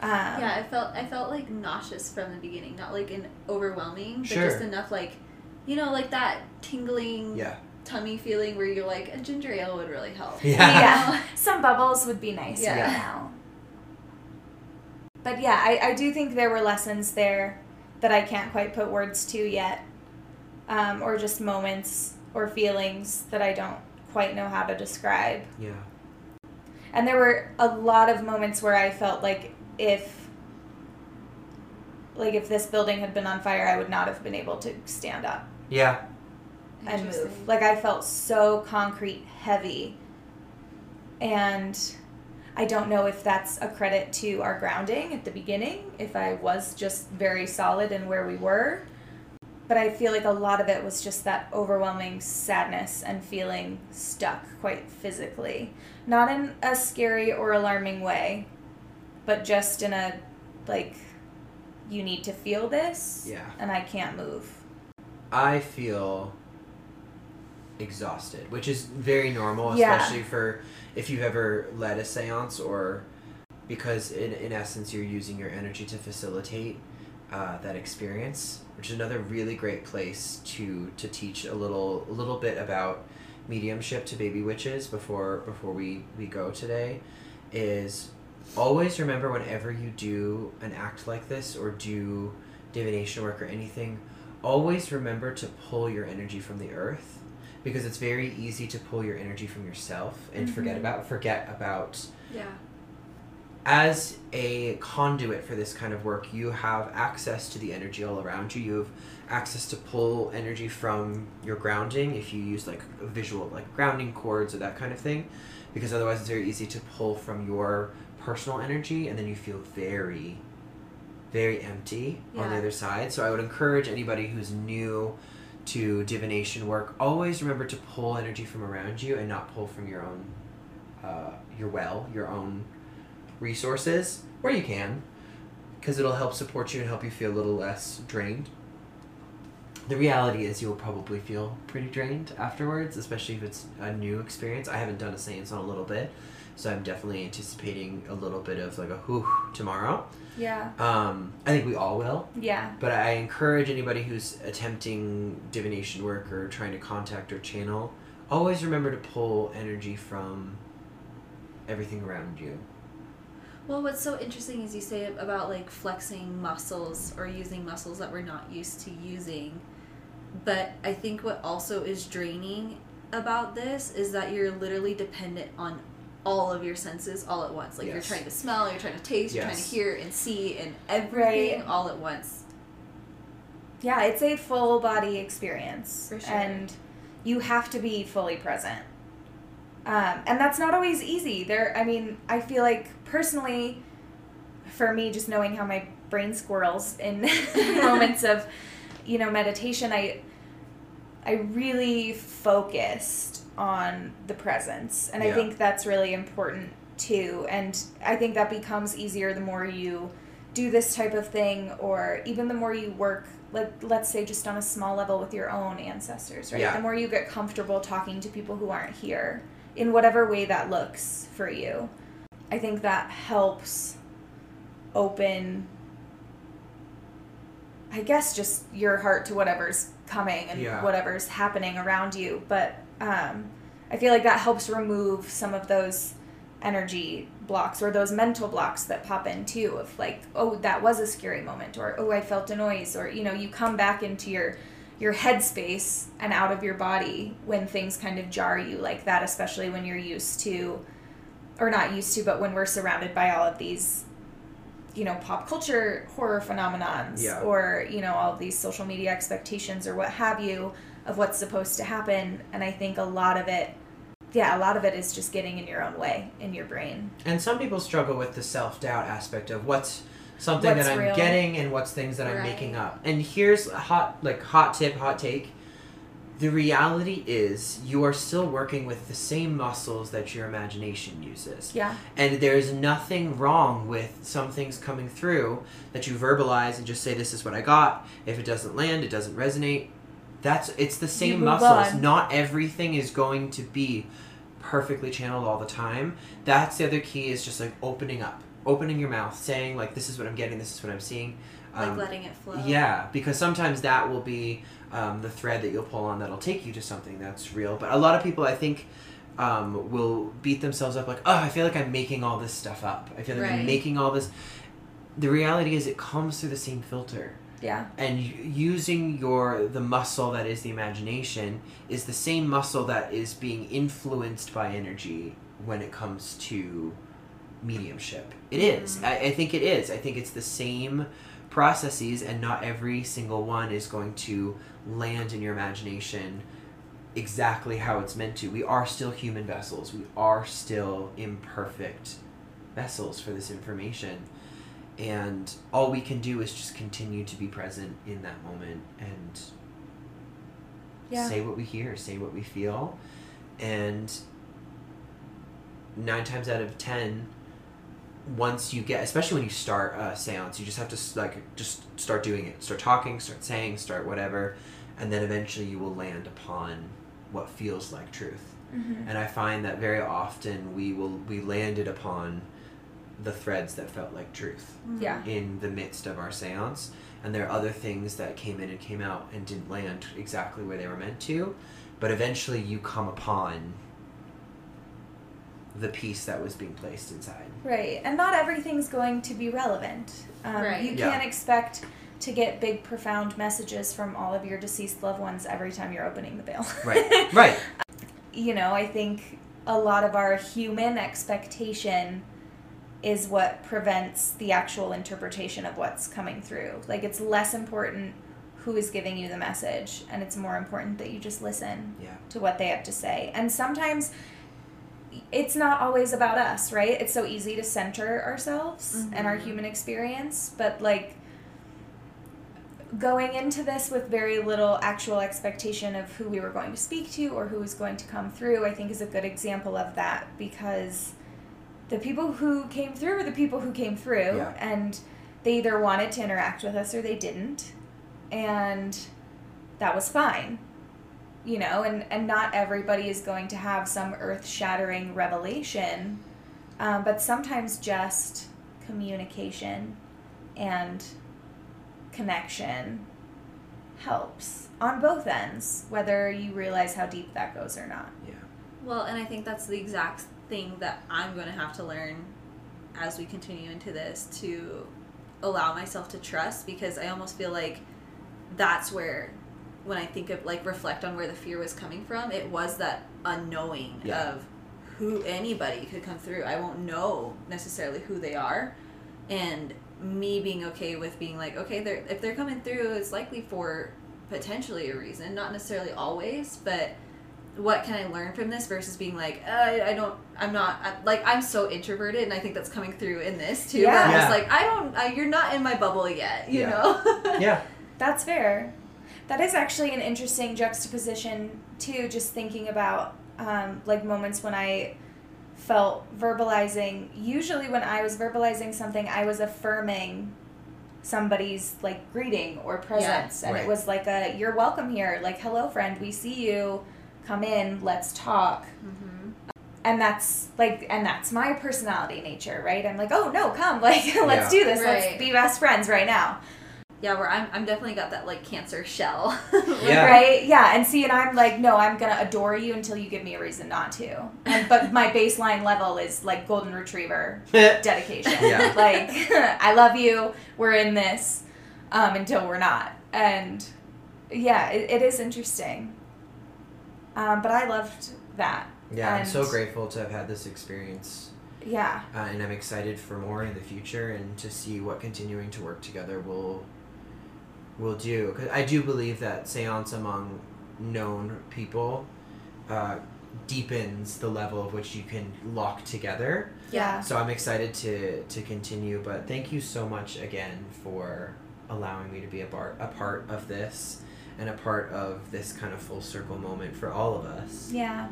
Um, Yeah, I felt I felt like nauseous from the beginning, not like an overwhelming, but Sure. just enough like, you know, like that tingling Yeah. tummy feeling where you're like a ginger ale would really help. Yeah. yeah. Some bubbles would be nice Yeah. right now. But yeah, I, I do think there were lessons there that I can't quite put words to yet. Um, or just moments or feelings that I don't quite know how to describe. Yeah. And there were a lot of moments where I felt like if like if this building had been on fire, I would not have been able to stand up Yeah. and move. Like I felt so concrete heavy. And I don't know if that's a credit to our grounding at the beginning, if I was just very solid in where we were. But I feel like a lot of it was just that overwhelming sadness and feeling stuck quite physically. Not in a scary or alarming way, but just in a like you need to feel this Yeah. and I can't move. I feel exhausted, which is very normal, Yeah. especially for if you've ever led a seance or because in, in essence you're using your energy to facilitate uh, that experience, which is another really great place to to teach a little a little bit about mediumship to baby witches before before we we go today is always remember whenever you do an act like this or do divination work or anything always remember to pull your energy from the earth because it's very easy to pull your energy from yourself and forget Mhm. about forget about Yeah. As a conduit for this kind of work you have access to the energy all around you. You have access to pull energy from your grounding if you use like a visual like grounding cords or that kind of thing because otherwise it's very easy to pull from your personal energy and then you feel very very empty on the other side. So i would encourage anybody who's new to divination work always remember to pull energy from around you and not pull from your own uh, your well your own resources where you can because it'll help support you and help you feel a little less drained the reality is you'll probably feel pretty drained afterwards especially if it's a new experience i haven't done a seance in a little bit so i'm definitely anticipating a little bit of like a whew tomorrow Yeah. um, i think we all will Yeah. but I encourage anybody who's attempting divination work or trying to contact or channel, always remember to pull energy from everything around you. Well, what's so interesting is you say about like flexing muscles or using muscles that we're not used to using. But I think what also is draining about this is that you're literally dependent on all of your senses all at once. Like you're trying to smell, you're trying to taste, you're trying to hear and see and everything Right. all at once. Yeah, it's a full body experience. For sure. And you have to be fully present. Um, and that's not always easy. There I mean, I feel like personally for me just knowing how my brain squirrels in moments of you know meditation, I I really focused on the presence. And I think that's really important too. And I think that becomes easier the more you do this type of thing or even the more you work let, let's say just on a small level with your own ancestors right Yeah. the more you get comfortable talking to people who aren't here in whatever way that looks for you i think that helps open i guess just your heart to whatever's coming and Yeah. whatever's happening around you but um, i feel like that helps remove some of those energy blocks or those mental blocks that pop in too of like oh that was a scary moment or oh i felt a noise or you know you come back into your your headspace and out of your body when things kind of jar you like that, especially when you're used to, or not used to, but when we're surrounded by all of these, you know, pop culture horror phenomenons Yeah. or, you know, all these social media expectations or what have you of what's supposed to happen. And I think a lot of it, yeah, a lot of it is just getting in your own way in your brain. And some people struggle with the self doubt aspect of what's something What's that I'm real. getting and what's things that I'm making up. And here's a hot like hot tip, hot take. The reality is you are still working with the same muscles that your imagination uses. Yeah. And there's nothing wrong with some things coming through that you verbalize and just say this is what I got. If it doesn't land, it doesn't resonate. That's it's the same muscles. on. Not everything is going to be perfectly channeled all the time. That's the other key is just like opening up. Opening your mouth, saying like this is what I'm getting, this is what I'm seeing. Like Um, letting it flow. yeah, because sometimes that will be um, the thread that you'll pull on that'll take you to something that's real. But a lot of people, I think, um, will beat themselves up like, oh, I feel like I'm making all this stuff up. I feel like Right. I'm making all this. The reality is, it comes through the same filter, Yeah. and using your the muscle that is the imagination is the same muscle that is being influenced by energy when it comes to mediumship. It is. I, I think it is. I think it's the same processes, and not every single one is going to land in your imagination exactly how it's meant to. We are still human vessels. We are still imperfect vessels for this information. And all we can do is just continue to be present in that moment and Yeah. say what we hear, say what we feel. And nine times out of ten, once you get, especially when you start a seance, you just have to like just start doing it, start talking, start saying, start whatever, and then eventually you will land upon what feels like truth. Mm-hmm. And I find that very often we will we landed upon the threads that felt like truth Yeah. in the midst of our seance. And there are other things that came in and came out and didn't land exactly where they were meant to. But eventually you come upon the piece that was being placed inside. Right, and not everything's going to be relevant. Um, Right. You can't expect to get big, profound messages from all of your deceased loved ones every time you're opening the veil. Right. right. you know, I think a lot of our human expectation is what prevents the actual interpretation of what's coming through. Like, it's less important who is giving you the message, and it's more important that you just listen Yeah. to what they have to say. And sometimes it's not always about us, right? It's so easy to center ourselves and our Mhm. human experience, but like going into this with very little actual expectation of who we were going to speak to or who was going to come through, I think is a good example of that because the people who came through were the people who came through Yeah. and they either wanted to interact with us or they didn't. And that was fine you know and and not everybody is going to have some earth-shattering revelation um, but sometimes just communication and connection helps on both ends whether you realize how deep that goes or not Yeah. Well, and I think that's the exact thing that I'm going to have to learn as we continue into this to allow myself to trust because I almost feel like that's where when I think of like reflect on where the fear was coming from, it was that unknowing Yeah. of who anybody could come through. I won't know necessarily who they are and me being okay with being like, okay, they're if they're coming through, it's likely for potentially a reason, not necessarily always, but what can I learn from this versus being like, uh, I don't, I'm not, i like, I'm so introverted, and I think that's coming through in this too. Where I'm Yeah. just like, I don't, uh, you're not in my bubble yet, you Yeah. know? Yeah. that's fair that is actually an interesting juxtaposition too just thinking about um, like moments when i felt verbalizing. Usually when i was verbalizing something i was affirming somebody's like greeting or presence. And Right. it was like a you're welcome here. Like hello friend. We see you. Come in. Let's talk. Hmm and that's like and that's my personality nature right? I'm like oh no come. Like let's Yeah. do this. Let's be best friends right now Yeah, where I'm, I'm definitely got that like cancer shell. Yeah. right yeah and see and i'm like no i'm gonna adore you until you give me a reason not to and, but my baseline level is like golden retriever dedication Yeah. like i love you we're in this um, until we're not and yeah, it, it is interesting. Um, but I loved that. Yeah, I'm so grateful to have had this experience, Yeah, uh, and I'm excited for more in the future and to see what continuing to work together will will do. 'Cause I do believe that seance among known people uh, deepens the level of which you can lock together. yeah. So I'm excited to to continue. But thank you so much again for allowing me to be a part a part of this and a part of this kind of full circle moment for all of us. Yeah.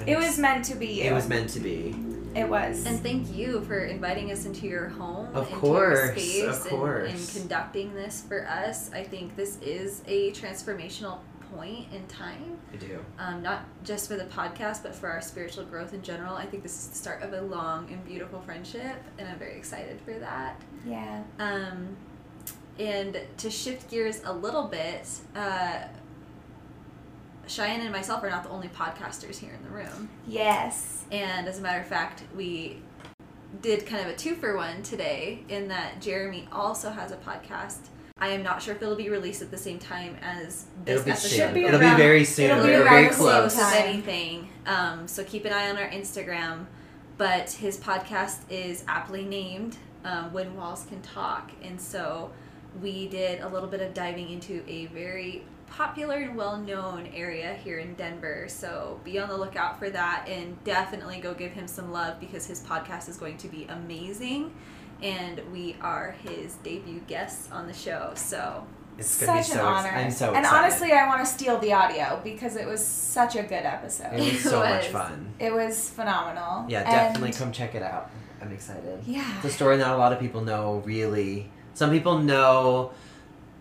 I'm It was meant to be you. It was meant to be. It was. And thank you for inviting us into your home, Of into course, your space, of and- course. And, conducting this for us. I think this is a transformational point in time, I do. um, not just for the podcast, but for our spiritual growth in general. I think this is the start of a long and beautiful friendship, and I'm very excited for that. yeah. Um, and to shift gears a little bit, uh, Cheyenne and myself are not the only podcasters here in the room. Yes. And as a matter of fact, we did kind of a two for one today in that Jeremy also has a podcast. I am not sure if it'll be released at the same time as this It'll be episode. soon. be It'll be around- very soon. it'll be We're very close. Close, anything. Um, so keep an eye on our Instagram. But his podcast is aptly named um, When Walls Can Talk. And so we did a little bit of diving into a very popular and well known area here in Denver. So be on the lookout for that and definitely go give him some love because his podcast is going to be amazing. And we are his debut guests on the show. So It's such be an so. honor. Ex- I'm so and excited. honestly, I want to steal the audio because it was such a good episode. it was It so much fun. It was phenomenal. Yeah, And- definitely come check it out. I'm excited. Yeah. It's a story not a lot of people know. Really, some people know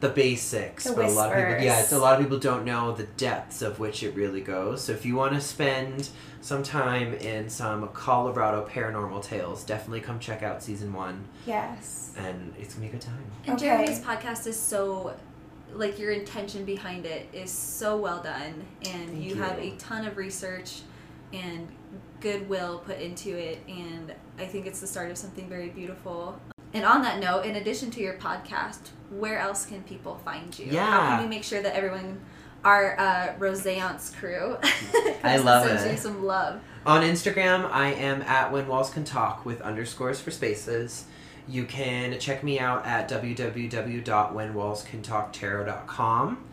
the basics, The but a lot of people, whispers. yeah, it's a lot of people don't know the depths of which it really goes. So if you want to spend some time in some Colorado paranormal tales, definitely come check out season one, Yes. and it's gonna be a good time. And Okay. Jeremy's podcast is so, like, your intention behind it is so well done, and Thank you, have a ton of research and goodwill put into it, and I think it's the start of something very beautiful. And on that note, in addition to your podcast, where else can people find you? How Yeah. can we make sure that everyone, our uh, Roseance crew, I love sends it. you some love? On Instagram, I am at When Walls Can Talk with underscores for spaces. You can check me out at www.whenwallscantalktarot.com.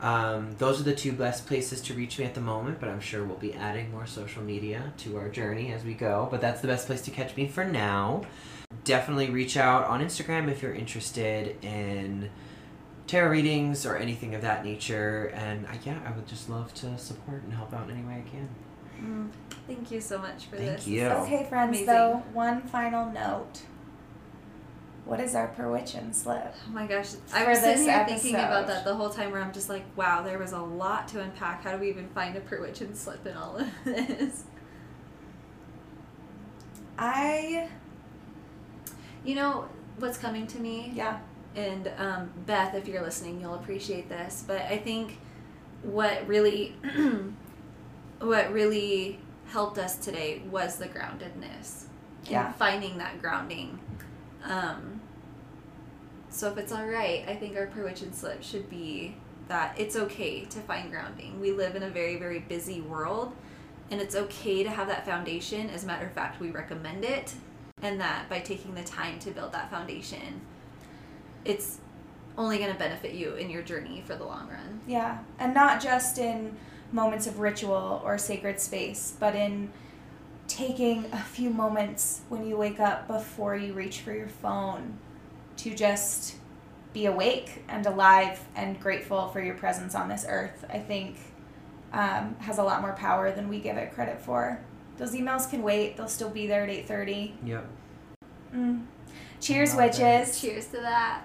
Um, those are the two best places to reach me at the moment, but I'm sure we'll be adding more social media to our journey as we go. But that's the best place to catch me for now. Definitely reach out on Instagram if you're interested in tarot readings or anything of that nature. And I, yeah, I would just love to support and help out in any way I can. Mm, thank you so much for Thank this. you. Okay, friends, Amazing. though, one final note. What is our perwitchin slip? Oh my gosh, I For was sitting this here thinking about that the whole time where I'm just like, wow, there was a lot to unpack. How do we even find a Perwitchin slip in all of this? I, You know what's coming to me? yeah, And um, Beth, if you're listening, you'll appreciate this. But I think what really, what really helped us today was the groundedness. and Yeah. Finding that grounding. Um, so if it's all right, I think our Perwitchin slip should be that it's okay to find grounding. We live in a very, very busy world, and it's okay to have that foundation. As a matter of fact, we recommend it, and that by taking the time to build that foundation, it's only going to benefit you in your journey for the long run. yeah. And not just in moments of ritual or sacred space, but in taking a few moments when you wake up before you reach for your phone to just be awake and alive and grateful for your presence on this earth, I think um, has a lot more power than we give it credit for. Those emails can wait; they'll still be there at eight thirty. Yep. Mm. Cheers, Love that. witches. Cheers to that.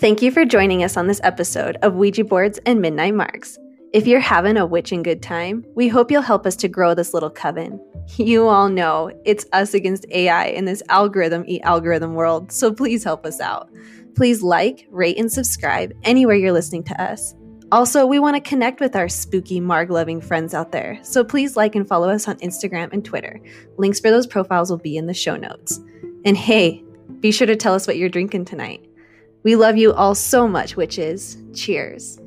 Thank you for joining us on this episode of Ouija Boards and Midnight Marks. If you're having a witching good time, we hope you'll help us to grow this little coven. You all know it's us against AI in this algorithm eat algorithm world, so please help us out. Please like, rate, and subscribe anywhere you're listening to us. Also, we want to connect with our spooky Marg loving friends out there, so please like and follow us on Instagram and Twitter. Links for those profiles will be in the show notes. And hey, be sure to tell us what you're drinking tonight. We love you all so much, witches. Cheers.